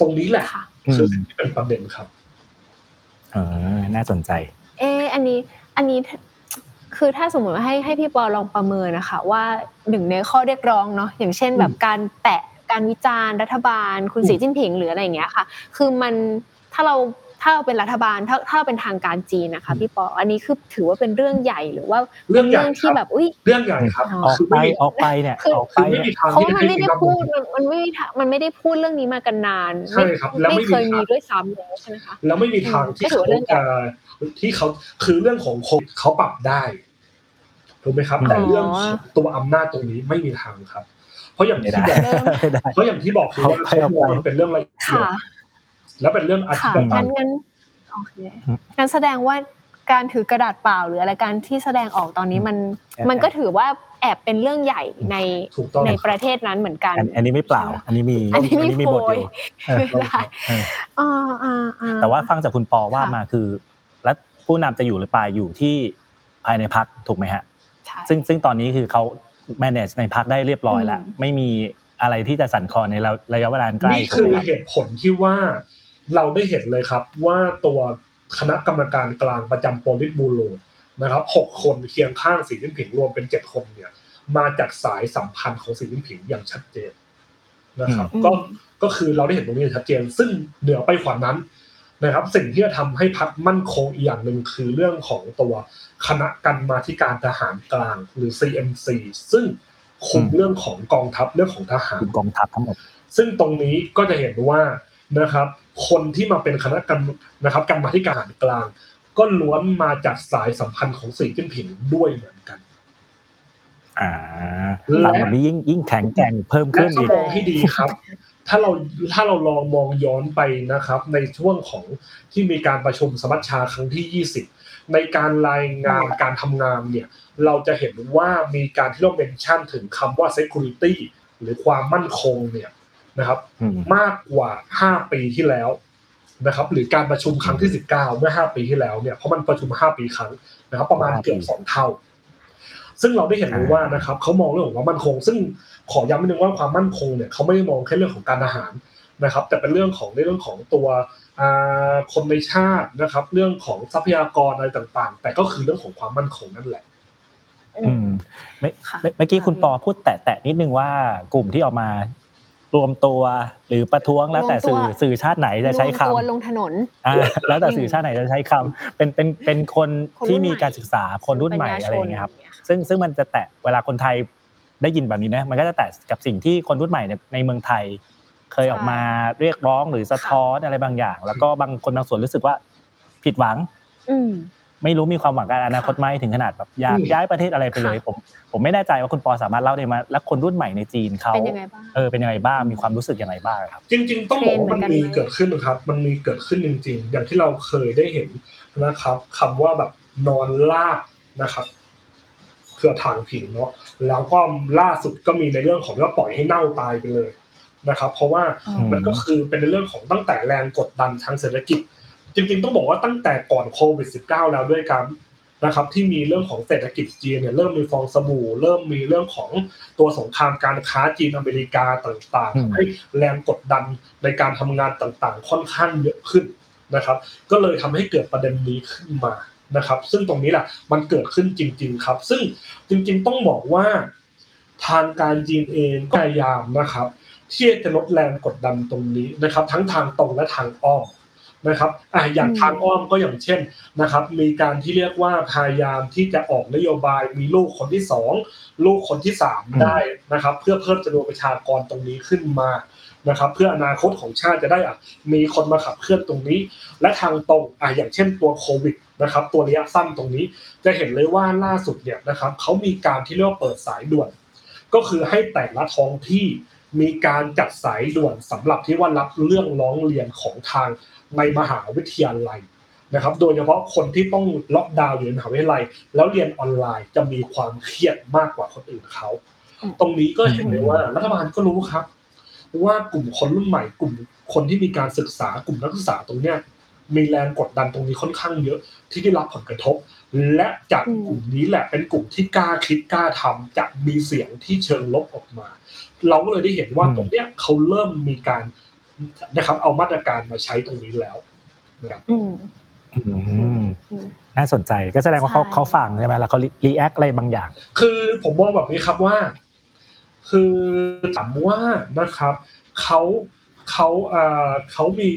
ตรงนี้แหละค่ะคือสิ่งที่เป็นประเด็นครับเออน่าสนใจ เอออันนี้ อันนี้คือถ้าสมมติว่าให้ให้พี่ปอลองประเมินนะคะ ว่าหนึ่งในข้อเรียกร้องเนาะอย่างเช่นแบบการแตะการวิจารณ์รัฐบาล คุณสีจิ้นผิงหรืออะไรอย่างเงี้ยค่ะ คือมันถ้าเรา ถ้าเราเป็นรัฐบาลถ้าถ้าเราเป็นทางการจีนนะคะพี่ปออันนี้คือถือว่าเป็นเรื่องใหญ่หรือว่าเรื่องใหญ่ที่ครับแบบอุ้ยเรื่องใหญ่ครับอ๋อออกคือไปไม่มีออกไปเนี่ยคือออกไปคือไม่มีเนี่ยทางเพราะที่ว่าจะมันไม่ได้รับพูดมันมันไม่มีทางมันไม่ได้พูดเรื่องนี้มากันนานใช่ครับแล้วไม่ไม่เคยมีมีทางด้วยซ้ำเลยใช่ไหมคะแล้วไม่มีทางที่ก็ถือเขาว่าเรื่องใหญ่จะที่เขาคือเรื่องของโควิดเขาปรับได้ถูกไหมครับ แต่อ๋อเรื่องของตัวอำนาจตรงนี้ไม่มีทางครับ เพราะอย่างไม่ที่ได้บอกไม่ได้เพราะอย่างที่บอกคือว่าเอาไปเอาไปมันเป็นเรื่องละเอียดค่ะ แล้วเป็นเรื่องอธิค่ะปไตงั้ยนงั้นโอเคงั้นแสดงว่าการถือกระดาษเปล่าหรืออะไรการที่แสดงออกตอนนี้มันแอบมันก็ถือว่าแอบเป็นเรื่องใหญ่ในถูกต้องในประเทศนั้นเหมือนกันอัน อันนี้ไม่เปล่า อันนี้มีอันนี้มีมีบทอยู่โพยเออไม่ได้เอออ่าอ่าอ่าแต่ว่าฟังจากคุณปอว่าค่ะมาคือ แล้วผู้นำจะอยู่หรือเปล่าอยู่ที่ภายในพักถูกไหมฮะใช่ซึ่งซึ่งตอนนี้คือเขา manage ในพักได้เรียบร้อยแล้วอืมไม่มีอะไรที่จะสั่นคลอนในระยะเวลาใกล้นี่คือเหตุผลที่ว่า เราได้เห็นเลยครับว่าตัวคณะกรรมการกลางประจำโปลิตบูโรนะครับหกคนเคียงข้างสีจิ้นผิงรวมเป็นเจ็ดคนเนี่ย มาจากสายสัมพันธ์ของสีจิ้นผิงอย่างชัดเจนนะครับ ก็ก็คือเราได้เห็นตรงนี้ชัดเจน ซึ่งเหนือไปกว่านั้นนะครับ สิ่งที่จะทำให้พักมั่นคงอีกอย่างหนึ่งคือเรื่องของตัวคณะกรรมาธิการทหารกลางหรือ CMC ซึ่งคุมเรื่องของกองทัพเรื่องของทหารกองทัพทั้งหมดซึ่งตรงนี้ก็จะเห็นว่า นะครับ คนที่มาเป็นคณะกรรมนะครับกรรมาธิการทหารกลาง ก็ล้วนมาจากสายสัมพันธ์ของสีจิ้นผิงด้วยเหมือนกันอ่าตามแบบนี้ยิ่งยิ่งแข็งแกร่งเพิ่มและขึ้นถ้าอีกมองให้ดีครับ ถ้าเราถ้าเราลองมองย้อนไปนะครับ ในช่วงของที่มีการประชุมสมัชชาครั้งที่ 20 ในการรายงานการทำงานเนี่ย เราจะเห็นว่ามีการที่เราเมนชั่นถึงคำว่า security หรือความมั่นคงเนี่ย นะครับอืมมากกว่า5ปีที่แล้วนะครับ หรือการประชุมครั้งที่19เมื่อ5ปีที่แล้วเนี่ยเพราะมันประชุม5ปีครั้งนะครับ ประมาณเกือบสองเท่า ซึ่งเราได้เห็นเลยว่านะครับเขามองเรื่องของความมั่นคง ซึ่งขอย้ำนิดนึงว่าความมั่นคงเนี่ยเขาไม่ได้มองแค่เรื่องของการอาหารนะครับ แต่เป็นเรื่องของในเรื่องของตัวอ่าคนในชาตินะครับ เรื่องของทรัพยากรอะไรต่างๆ แต่ก็คือเรื่องของความมั่นคงนั่นแหละอืมเมื่อค่ะเมื่อเมื่อกี้คุณปอพูดแตะแตะนิดนึงว่ากลุ่มที่ออกมา รวมตัวหรือประท้วงแล้วแต่สื่อรวมตัวสื่อชาติไหนจะใช้รวมคำตัวลงถนนอ่าแล้วแต่สื่อชาติไหนจะใช้คำเป็นเป็นเป็นคนคนรุ่นที่มีใหม่การศึกษาคนรุ่นใหม่อะไรอย่างเงี้ยครับซึ่งซึ่งมันจะแตะเวลาคนไทยได้ยินแบบนี้นะมันก็จะแตะกับสิ่งที่คนรุ่นใหม่ในในเมืองไทย เคยออกมาเรียกร้องหรือสะท้อนอะไรบางอย่าง แล้วก็บางคนบางส่วนรู้สึกว่าผิดหวังอืม ไม่รู้มีความหวังกับอนาคตไหมถึงขนาดแบบอยากอืมย้ายประเทศอะไรไปเลยค่ะผมผมไม่แน่ใจว่าคุณปอสามารถเล่าได้ไหมแล้วคนรุ่นใหม่ในจีนเขาเป็นยังไงบ้างเออเป็นยังไงบ้างมีความรู้สึกยังไงบ้างครับ จริง ๆ ต้องบอกว่ามันมีเทรนด์เหมือนกันไหมเกิดขึ้นนะครับ มันมีเกิดขึ้นจริง ๆ อย่างที่เราเคยได้เห็นนะครับคำว่าแบบนอนลาบนะครับเพื่อทางผิงเนาะแล้วก็ล่าสุดก็มีในเรื่องของว่าปล่อยให้เน่าตายไปเลยนะครับ เพราะว่าอืมมันก็คือเป็นในเรื่องของตั้งแต่แรงกดดันทางเศรษฐกิจ จริงๆต้องบอกว่าตั้งแต่ก่อนโควิด -19 แล้วด้วยกันนะครับที่มีเรื่องของเศรษฐกิจจีนเนี่ยเริ่มมีฟองสบู่ เริ่มมีเรื่องของตัวสงครามการค้าจีนอเมริกาต่างอืมๆให้แรงกดดันในการทำงานต่างๆ ค่อนข้างเยอะขึ้นนะครับ ก็เลยทำให้เกิดประเด็นนี้ขึ้นมานะครับ ซึ่งตรงนี้แหละมันเกิดขึ้นจริง ๆ ครับ ซึ่งจริง ๆ ต้องบอกว่าทางการจีนเองก็พยายามนะครับที่จะลดแรงกดดันตรงนี้นะครับ ทั้งทางตรงและทางอ้อม นะครับอะอย่างอืมทางอ้อมก็อย่างเช่นนะครับ มีการที่เรียกว่าพยายามที่จะออกนโยบายมีลูกคนที่สองลูกคนที่สามอืมได้นะครับ เพื่อเพิ่มจำนวนประชากรตรงนี้ขึ้นมานะครับ เพื่ออนาคตของชาติจะได้อะมีคนมาขับเคลื่อนตรงนี้ และทางตรงอะอย่างเช่นตัวโควิดนะครับ ตัวระยะสั้นตรงนี้จะเห็นเลยว่าล่าสุดเนี่ยนะครับเขามีการที่เรียกว่าเปิดสายด่วน ก็คือให้แต่ละท้องที่มีการจัดสายด่วนสำหรับที่ว่ารับเรื่องร้องเรียนของทาง ในมหาวิทยาลัยนะครับ โดยเฉพาะคนที่ต้องล็อกดาวน์อยู่ในมหาวิทยาลัย แล้วเรียนออนไลน์จะมีความเครียดมากกว่าคนอื่นเขาอืมตรงนี้ก็เห็นเลยว่ารัฐบาลก็รู้ครับ ว่ากลุ่มคนรุ่นใหม่ กลุ่มคนที่มีการศึกษากลุ่มนักศึกษาตรงเนี้ยมีแรงกดดันตรงนี้ค่อนข้างเยอะที่ได้รับผลกระทบ และจากอืมกลุ่มนี้แหละเป็นกลุ่มที่กล้าคิดกล้าทำจะมีเสียงที่เชิงลบออกมา เราก็เลยได้เห็นว่าอืมตรงเนี้ยเขาเริ่มมีการ นะครับ เอามาตรการมาใช้ตรงนี้แล้วนะครับอืมอืมอืมน่าสนใจก็แสดงว่าเขาใช่เขาฟังใช่ไหมแล้วเขารีแอคอะไรบางอย่าง คือผมมองแบบนี้ครับว่า คือถามว่านะครับเขาเขาอ่าเขามี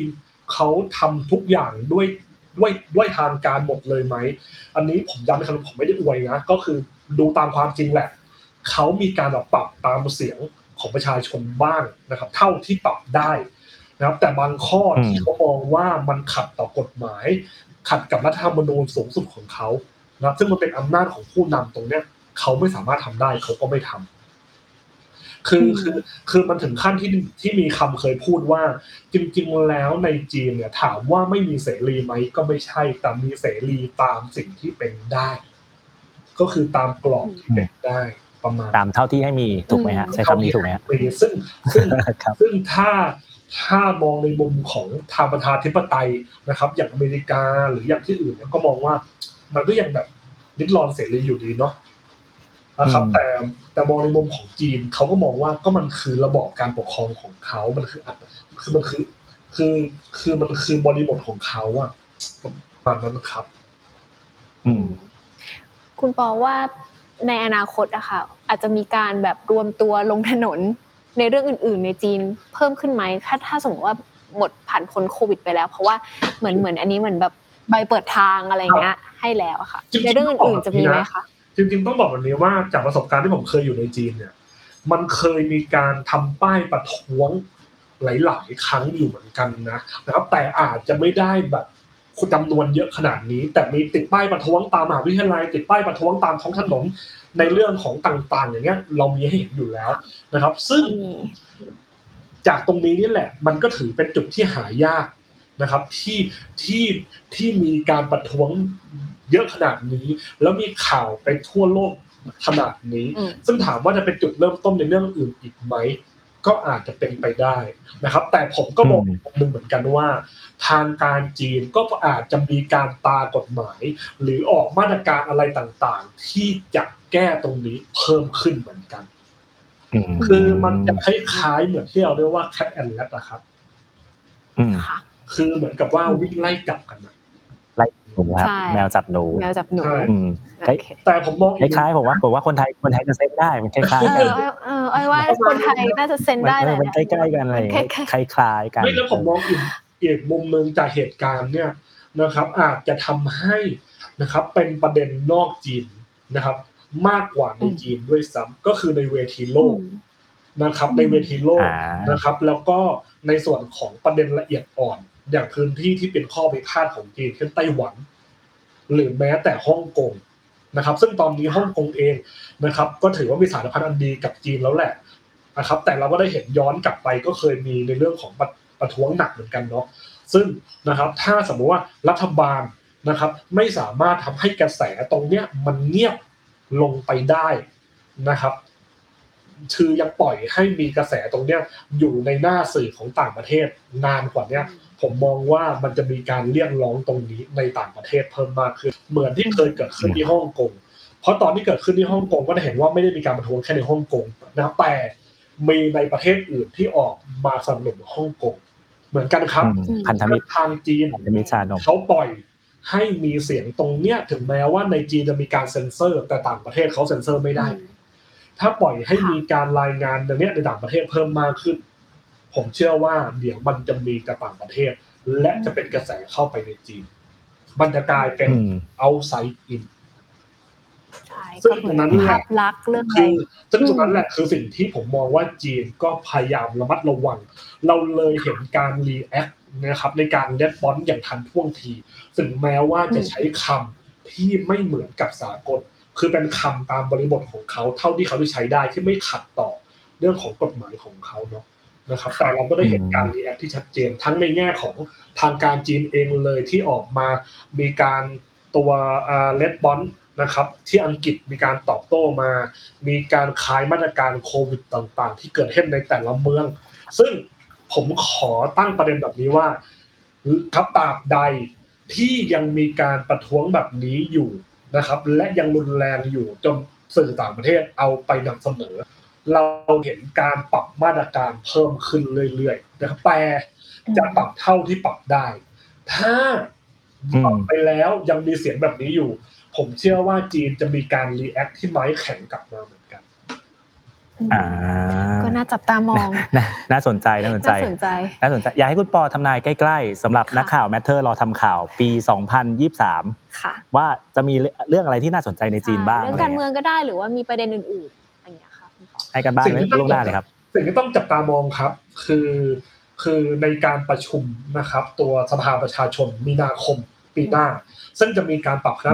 เขาทำทุกอย่างด้วยด้วยด้วยทางการหมดเลยไหม อันนี้ผมย้ำนะครับผมไม่ได้อวยนะ ก็คือดูตามความจริงแหละ เขามีการแบบปรับตามเสียงของประชาชนบ้างนะครับ เท่าที่ปรับได้ นะครับ แต่บางข้ออืมที่เขามองว่ามันขัดต่อกฎหมาย ขัดกับรัฐธรรมนูญสูงสุดของเขานะครับซึ่งมันเป็นอำนาจของผู้นำตรงเนี้ยเขาไม่สามารถทำได้เขาก็ไม่ทำคืออืมคือคือมันถึงขั้นที่ที่มีคำเคยพูดว่า จริง ๆ แล้วในจีนเนี่ย ถามว่าไม่มีเสรีไหมก็ไม่ใช่แต่มีเสรีตามสิ่งที่เป็นได้ ก็คือตามกรอบที่เป็นได้ประมาณตามเท่าที่ให้มีถูกไหมฮะใช้คำนี้ถูกไหมฮะมีซึ่งซึ่งครับซึ่งถ้า ถ้ามองในมุมของทางประชาธิปไตยนะครับ อย่างอเมริกาหรืออย่างที่อื่นเนี่ยก็มองว่า มันก็ยังแบบลิดรอนเสรีอยู่ดีเนาะนะครับ แต่แต่มองในมุมของจีนเขาก็มองว่าก็มันคือระบอบการปกครองของเขามันคือคือมันคือคือคือมันคือบริบทของเขาอะประมาณนั้นครับ อืม คุณปอว่าในอนาคตอะค่ะ อาจจะมีการแบบรวมตัวลงถนน ในเรื่องอื่น ๆ ในจีนเพิ่มขึ้นไหมถ้าถ้าสมมติว่าหมดผ่านพ้นโควิด ไปแล้ว เพราะว่าเหมือนเหมือนอันนี้เหมือนแบบใบเปิดทางอะไรเงี้ยให้แล้วอะค่ะจริงๆในเรื่องอื่นๆจะมีไหมคะจริงๆต้องบอกแบบนี้ว่าจากประสบการณ์ที่ผมเคยอยู่ในจีนเนี่ย มันเคยมีการทำป้ายประท้วงหลาย ๆ ครั้งอยู่เหมือนกันนะนะครับแต่อาจจะไม่ได้แบบ จำนวนเยอะขนาดนี้ แต่มีติดป้ายประท้วงตามมหาวิทยาลัย ติดป้ายประท้วงตามท้องถนนในเรื่องของต่าง ๆ อย่างเงี้ย เรามีให้เห็นอยู่แล้วนะครับ ซึ่งจากตรงนี้นี่แหละ มันก็ถือเป็นจุดที่หายากนะครับ ที่ที่ที่มีการประท้วงเยอะขนาดนี้ แล้วมีข่าวไปทั่วโลกขนาดนี้อืมซึ่งถามว่าจะเป็นจุดเริ่มต้นในเรื่องอื่นอีกไหม ก็อาจจะเป็นไปได้นะครับ แต่ผมก็มองอืมอีกมุมหนึ่งเหมือนกันว่า ทางการจีนก็อาจจะมีการตากฎหมาย หรือออกมาตรการอะไรต่างๆ ที่จะแก้ตรงนี้เพิ่มขึ้นเหมือนกันมคือมันจะคล้ายๆเหมือนที่เราเรียกว่า cat and rat อะครับอืมค่ะคือเหมือนกับว่าวิ่งไล่จับกันนะไล่ห นูครับใช่แมวจับหนูแมวจับหนูใช่อืมโอเคแต่ผมมองคล้ายๆผมว่าผมว่าคนไทยคนไทยจะเซ็นได้มันคล้ายเอๆกันอเออไอ้ว่าคนไทยน่าจะเซ็นได้มันเลยมันใกล้ๆกันอะไรอย่างเงี้ยใกล้คล้ายๆกันไม่แล้วผมมองอีกอีกมุมหนึ่งจากเหตุการณ์เนี่ยนะครับ อาจจะทำให้นะครับ เป็นประเด็นนอกจีนนะครับ มากกว่าในจีนด้วยซ้ำก็คือในเวทีโลกนะครับ ในเวทีโลกอ่านะครับ แล้วก็ในส่วนของประเด็นละเอียดอ่อน อย่างพื้นที่ที่เป็นข้อพิพาทของจีนเช่นไต้หวัน หรือแม้แต่ฮ่องกงนะครับ ซึ่งตอนนี้ฮ่องกงเองนะครับ ก็ถือว่ามีสารพันธ์อันดีกับจีนแล้วแหละนะครับ แต่เราก็ได้เห็นย้อนกลับไปก็เคยมีในเรื่องของประประท้วงหนักเหมือนกันเนาะซึ่งนะครับถ้าสมมติว่ารัฐบาลนะครับ ไม่สามารถทำให้กระแสตรงเนี้ยมันเงียบลงไปได้นะครับ คือยังปล่อยให้มีกระแสตรงเนี้ยอยู่ในหน้าสื่อของต่างประเทศนานกว่าเนี้ยผมมองว่ามันจะมีการเรียกร้องตรงนี้ในต่างประเทศเพิ่มมากขึ้นเหมือนที่เคยเกิดขึ้นที่ฮ่องกงเพราะตอนที่เกิดขึ้นที่ฮ่องกงก็จะเห็นว่าไม่ได้มีการประท้วงแค่ในฮ่องกงนะครับแต่มีในประเทศอื่นที่ออกมาสนับสนุนฮ่องกงเหมือนกันครับอืมพันธมิตรทางจีนพันธมิตรชานมเขาปล่อยให้มีเสียงตรงเนี้ยถึงแม้ว่าในจีนจะมีการเซ็นเซอร์ แต่ต่างประเทศเขาเซ็นเซอร์ไม่ได้ ถ้าปล่อยให้มีการรายงานตรงเนี้ยในต่างประเทศเพิ่มมากขึ้น ผมเชื่อว่าเดี๋ยวมันจะมีกับต่างประเทศ และจะเป็นกระแสเข้าไปในจีนมันจะกลายเป็นอืม outside in ใช่ซึ่งก็เหมืตรอนงนั้นภาพลักษณ์เรื่องอะไรคือซึ่งตรงนั้นแหละคือสิ่งที่ผมมองว่าจีนก็พยายามระมัดระวัง เราเลยเห็นการ react นะครับในการ respond อย่างทันท่วงที ถึงแม้ว่าจะใช้คำที่ไม่เหมือนกับสากล คือเป็นคำตามบริบทของเขาเท่าที่เขาได้ใช้ได้ที่ไม่ขัดต่อเรื่องของกฎหมายของเขาเนาะนะครับแต่เราก็ได้เห็นการ react ที่ชัดเจน ทั้งในแง่ของทางการจีนเองเลยที่ออกมามีการตัวเลดบอลนะครับที่อังกฤษมีการตอบโต้มา มีการคลายมาตรการโควิดต่างๆ ที่เกิดขึ้นในแต่ละเมือง ซึ่งผมขอตั้งประเด็นแบบนี้ว่าครับตราบใดที่ยังมีการประท้วงแบบนี้อยู่ นะครับ และยังรุนแรงอยู่จนสื่อต่างประเทศเอาไปนำเสนอ เราเห็นการปรับมาตรการเพิ่มขึ้นเรื่อยๆนะครับแต่จะปรับเท่าที่ปรับได้ ถ้าปรับไปแล้วยังมีเสียงแบบนี้อยู่ ผมเชื่อว่าจีนจะมีการ react ที่ไม้แข็งกลับมาเหมือน กันอ่าก็น่าจับตามองน่าน่าสนใจน่าสนใจน่าสนใจน่าสนใจอยากให้คุณปอทำนายใกล้ๆสำหรับค่ะนักข่าวแมทเทอร์รอทำข่าวปี 2023ค่ะว่าจะมีเรื่องอะไรที่น่าสนใจในจีนบ้างเรื่องการเมืองก็ได้หรือว่ามีประเด็นอื่นๆอย่างเงี้ยค่ะคุณปอให้กันบ้างสิ่งที่ล่วงหน้าเลยครับสิ่งที่ต้องจับตามองครับ คือคือในการประชุมนะครับ ตัวสภาประชาชนมีนาคมปีหน้า ซึ่งจะมีการปรับคณะ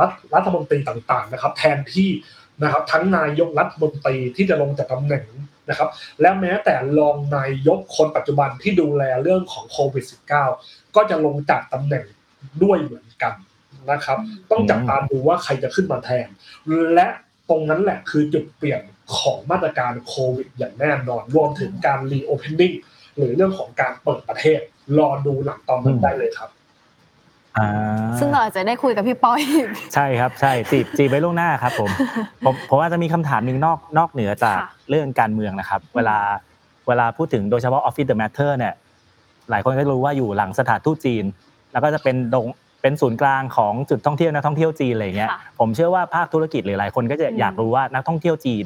รัฐรัฐมนตรีต่างๆนะครับ แทนที่ นะครับ ทั้งนายกรัฐมนตรีที่จะลงจากตำแหน่งนะครับ และแม้แต่รองนายกคนปัจจุบันที่ดูแลเรื่องของโควิด -19 ก็จะลงจากตำแหน่งด้วยเหมือนกันนะครับ ต้องจับตาดูว่าใครจะขึ้นมาแทน และตรงนั้นแหละคือจุดเปลี่ยนของมาตรการโควิด อย่างแน่นอน รวมถึงการรีโอเพนนิ่งหรือเรื่องของการเปิดประเทศ รอดูหลังตอนนั้นได้เลยครับ ซึ่งเราอาจจะได้คุยกับพี่ปอยอีกใช่ครับใช่จีบจีบไว้ล่วงหน้าครับผมผมผมอาจจะมีคำถามหนึ่งนอกนอกเหนือจากค่ะเรื่องการเมืองนะครับ เวลาเวลาพูดถึงโดยเฉพาะ Office the Matter เนี่ยหลายคนก็รู้ว่าอยู่หลังสถานทูตจีน แล้วก็จะเป็นดงเป็นศูนย์กลางของจุดท่องเที่ยวนักท่องเที่ยวจีนอะไรเงี้ยค่ะผมเชื่อว่าภาคธุรกิจหรือหลายคนก็จะอืมอยากรู้ว่านักท่องเที่ยวจีน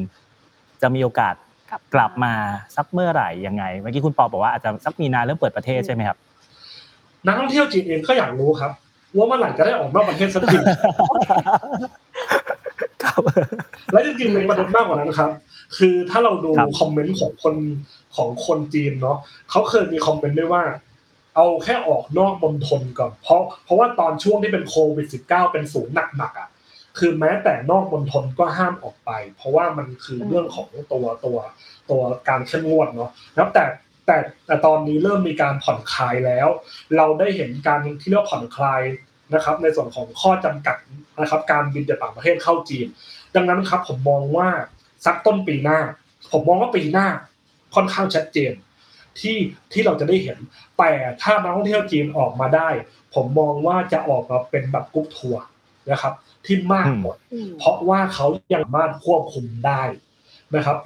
จะมีโอกาสกลับกลับมาสักเมื่อไหร่ยังไงเมื่อกี้คุณปอบอกว่าอาจจะสักมีนาเริ่มเปิดประเทศใช่ไหมครับ นักท่องเที่ยวจีนเองก็อยากรู้ครับ ว่าเมื่อไหร่จะได้ออกนอกประเทศสักทีครับและจริงๆในประเด็นมากกว่านั้นครับ คือถ้าเราดูครับคอมเมนต์ของคนของคนจีนเนาะเขาเคยมีคอมเมนต์ด้วยว่า เอาแค่ออกนอกมณฑลก่อนเพราะเพราะว่าตอนช่วงที่เป็นโควิด -19 เป็นศูนย์หนักๆอะคือแม้แต่นอกมณฑลก็ห้ามออกไป เพราะว่ามันคือเรื่องของตัวตัวตัวการเข้มงวดเนาะแล้วแต่ แต่แต่ตอนนี้เริ่มมีการผ่อนคลายแล้ว เราได้เห็นการที่เรียกว่าผ่อนคลายนะครับ ในส่วนของข้อจำกัดนะครับ การบินจากต่างประเทศเข้าจีน ดังนั้นครับผมมองว่าสักต้นปีหน้า ผมมองว่าปีหน้าค่อนข้างชัดเจนที่ที่เราจะได้เห็น แต่ถ้านักท่องเที่ยวจีนออกมาได้ ผมมองว่าจะออกมาเป็นแบบกรุ๊ปทัวร์นะครับ ที่มากหมด เพราะว่าเขายังสามารถควบคุมได้นะครับ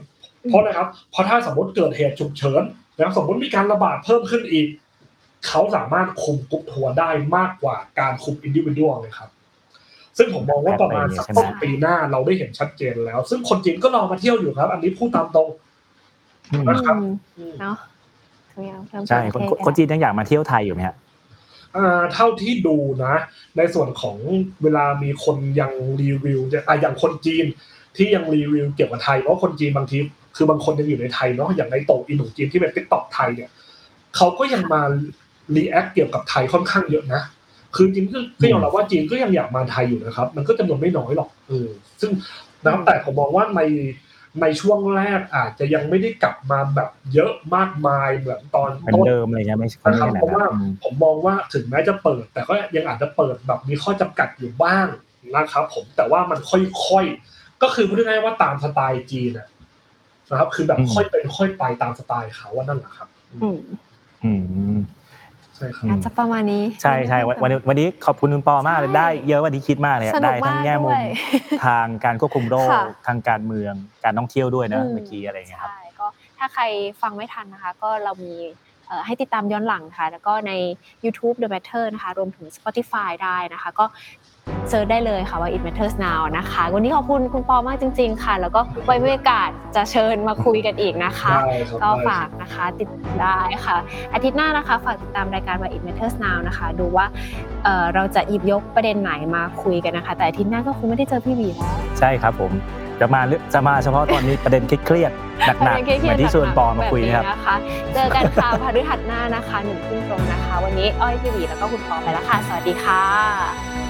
เพราะนะครับเพราะถ้าสมมติเกิดเหตุฉุกเฉินนะครับสมมติมีการระบาดเพิ่มขึ้นอีก เขาสามารถคุมกรุ๊ปทัวร์ได้มากกว่าการคุม individual เลยครับ ซึ่งผมมองว่าประมาณสักต้นปีหน้าเราได้เห็นชัดเจนแล้ว ซึ่งคนจีนก็รอมาเที่ยวอยู่ครับ อันนี้พูดตามตรงอืมนะครับเนาะทุกอย่างเริ่มใช่เปิดคนประเทศคนจีนยังอยากมาเที่ยวไทยอยู่ไหมฮะอ่าเท่าที่ดูนะ ในส่วนของเวลามีคนยังรีวิวอะอย่างคนจีนที่ยังรีวิวเกี่ยวกับไทยเพราะคนจีนบางที คือบางคนยังอยู่ในไทยเนาะอย่างในโตอินของจีนที่เป็นติ๊กต็อกไทยเนี่ยเขาก็ยังมาreact เกี่ยวกับไทยค่อนข้างเยอะนะคือจริงๆก็ก็ยอมรับว่าจีนก็ยังอยากมาไทยอยู่นะครับ มันก็จำนวนไม่น้อยหรอกเออซึ่งนะครับแต่ผมมองว่าในในช่วงแรกอาจจะยังไม่ได้กลับมาแบบเยอะมากมายเหมือนตอนเหมือนต้นเดิมอะไรเงี้ยไม่ใช่นะคไม่รับใช่เพราะว่าอืมผมมองว่าถึงแม้จะเปิด แต่ก็ยังอาจจะเปิดแบบมีข้อจำกัดอยู่บ้างนะครับ ผมแต่ว่ามันค่อยๆก็คือพูดง่ายๆว่าตามสไตล์จีนนะ นะครับ คือแบบค่อยเป็นค่อยไปตามสไตล์เขาว่านั่นแหละครับ อืมอืมใช่ครับอาจจะประมาณนี้ใช่ใช่วันวันนี้วันนี้ขอบคุณคุณปอมากเลยใช่ได้ เยอะกวันที่คิดมากเลยสนุได้กทั้งมากแง่มุด้มวยทางการควบคุมโรคค่ะทางการเมืองการท่องเที่ยวด้วยนะอืมเมื่อกี้อะไรเงี้ยครับใช่ก็ถ้าใครฟังไม่ทันนะคะ ก็เรามีเอ่อให้ติดตามย้อนหลังค่ะ แล้วก็ใน YouTube The Matter นะคะ รวมถึง Spotify ได้นะคะ ก็ เซิร์ชได้เลยค่ะว่า It Matters Now นะคะ วันนี้ขอบคุณคุณปอมากจริง ๆ ค่ะ แล้วก็ไว้มีโอกาสจะเชิญมาคุยกันอีกนะคะ ได้ครับก็ได้ฝากนะคะติดได้ค่ะ อาทิตย์หน้านะคะ ฝากติดตามรายการ Why It Matters Now นะคะ ดูว่าเอ่อเราจะหยิบยกประเด็นไหนมาคุยกันนะคะ แต่อาทิตย์หน้าก็คงไม่ได้เจอพี่หวีแล้ว ใช่ครับผมจะมาเรื่องจะมาเฉพาะตอนนี้ประเด็นเครียดๆหนักๆเหมือนที่ชวนปอมาคุยนะครับ แบบนะคะเจอกันค่ะพฤหัสหน้านะคะหนึ่งทุ่มตรงนะคะ วันนี้อ้อยพี่หวีแล้วก็คุณปอไปแล้วค่ะ สวัสดีค่ะ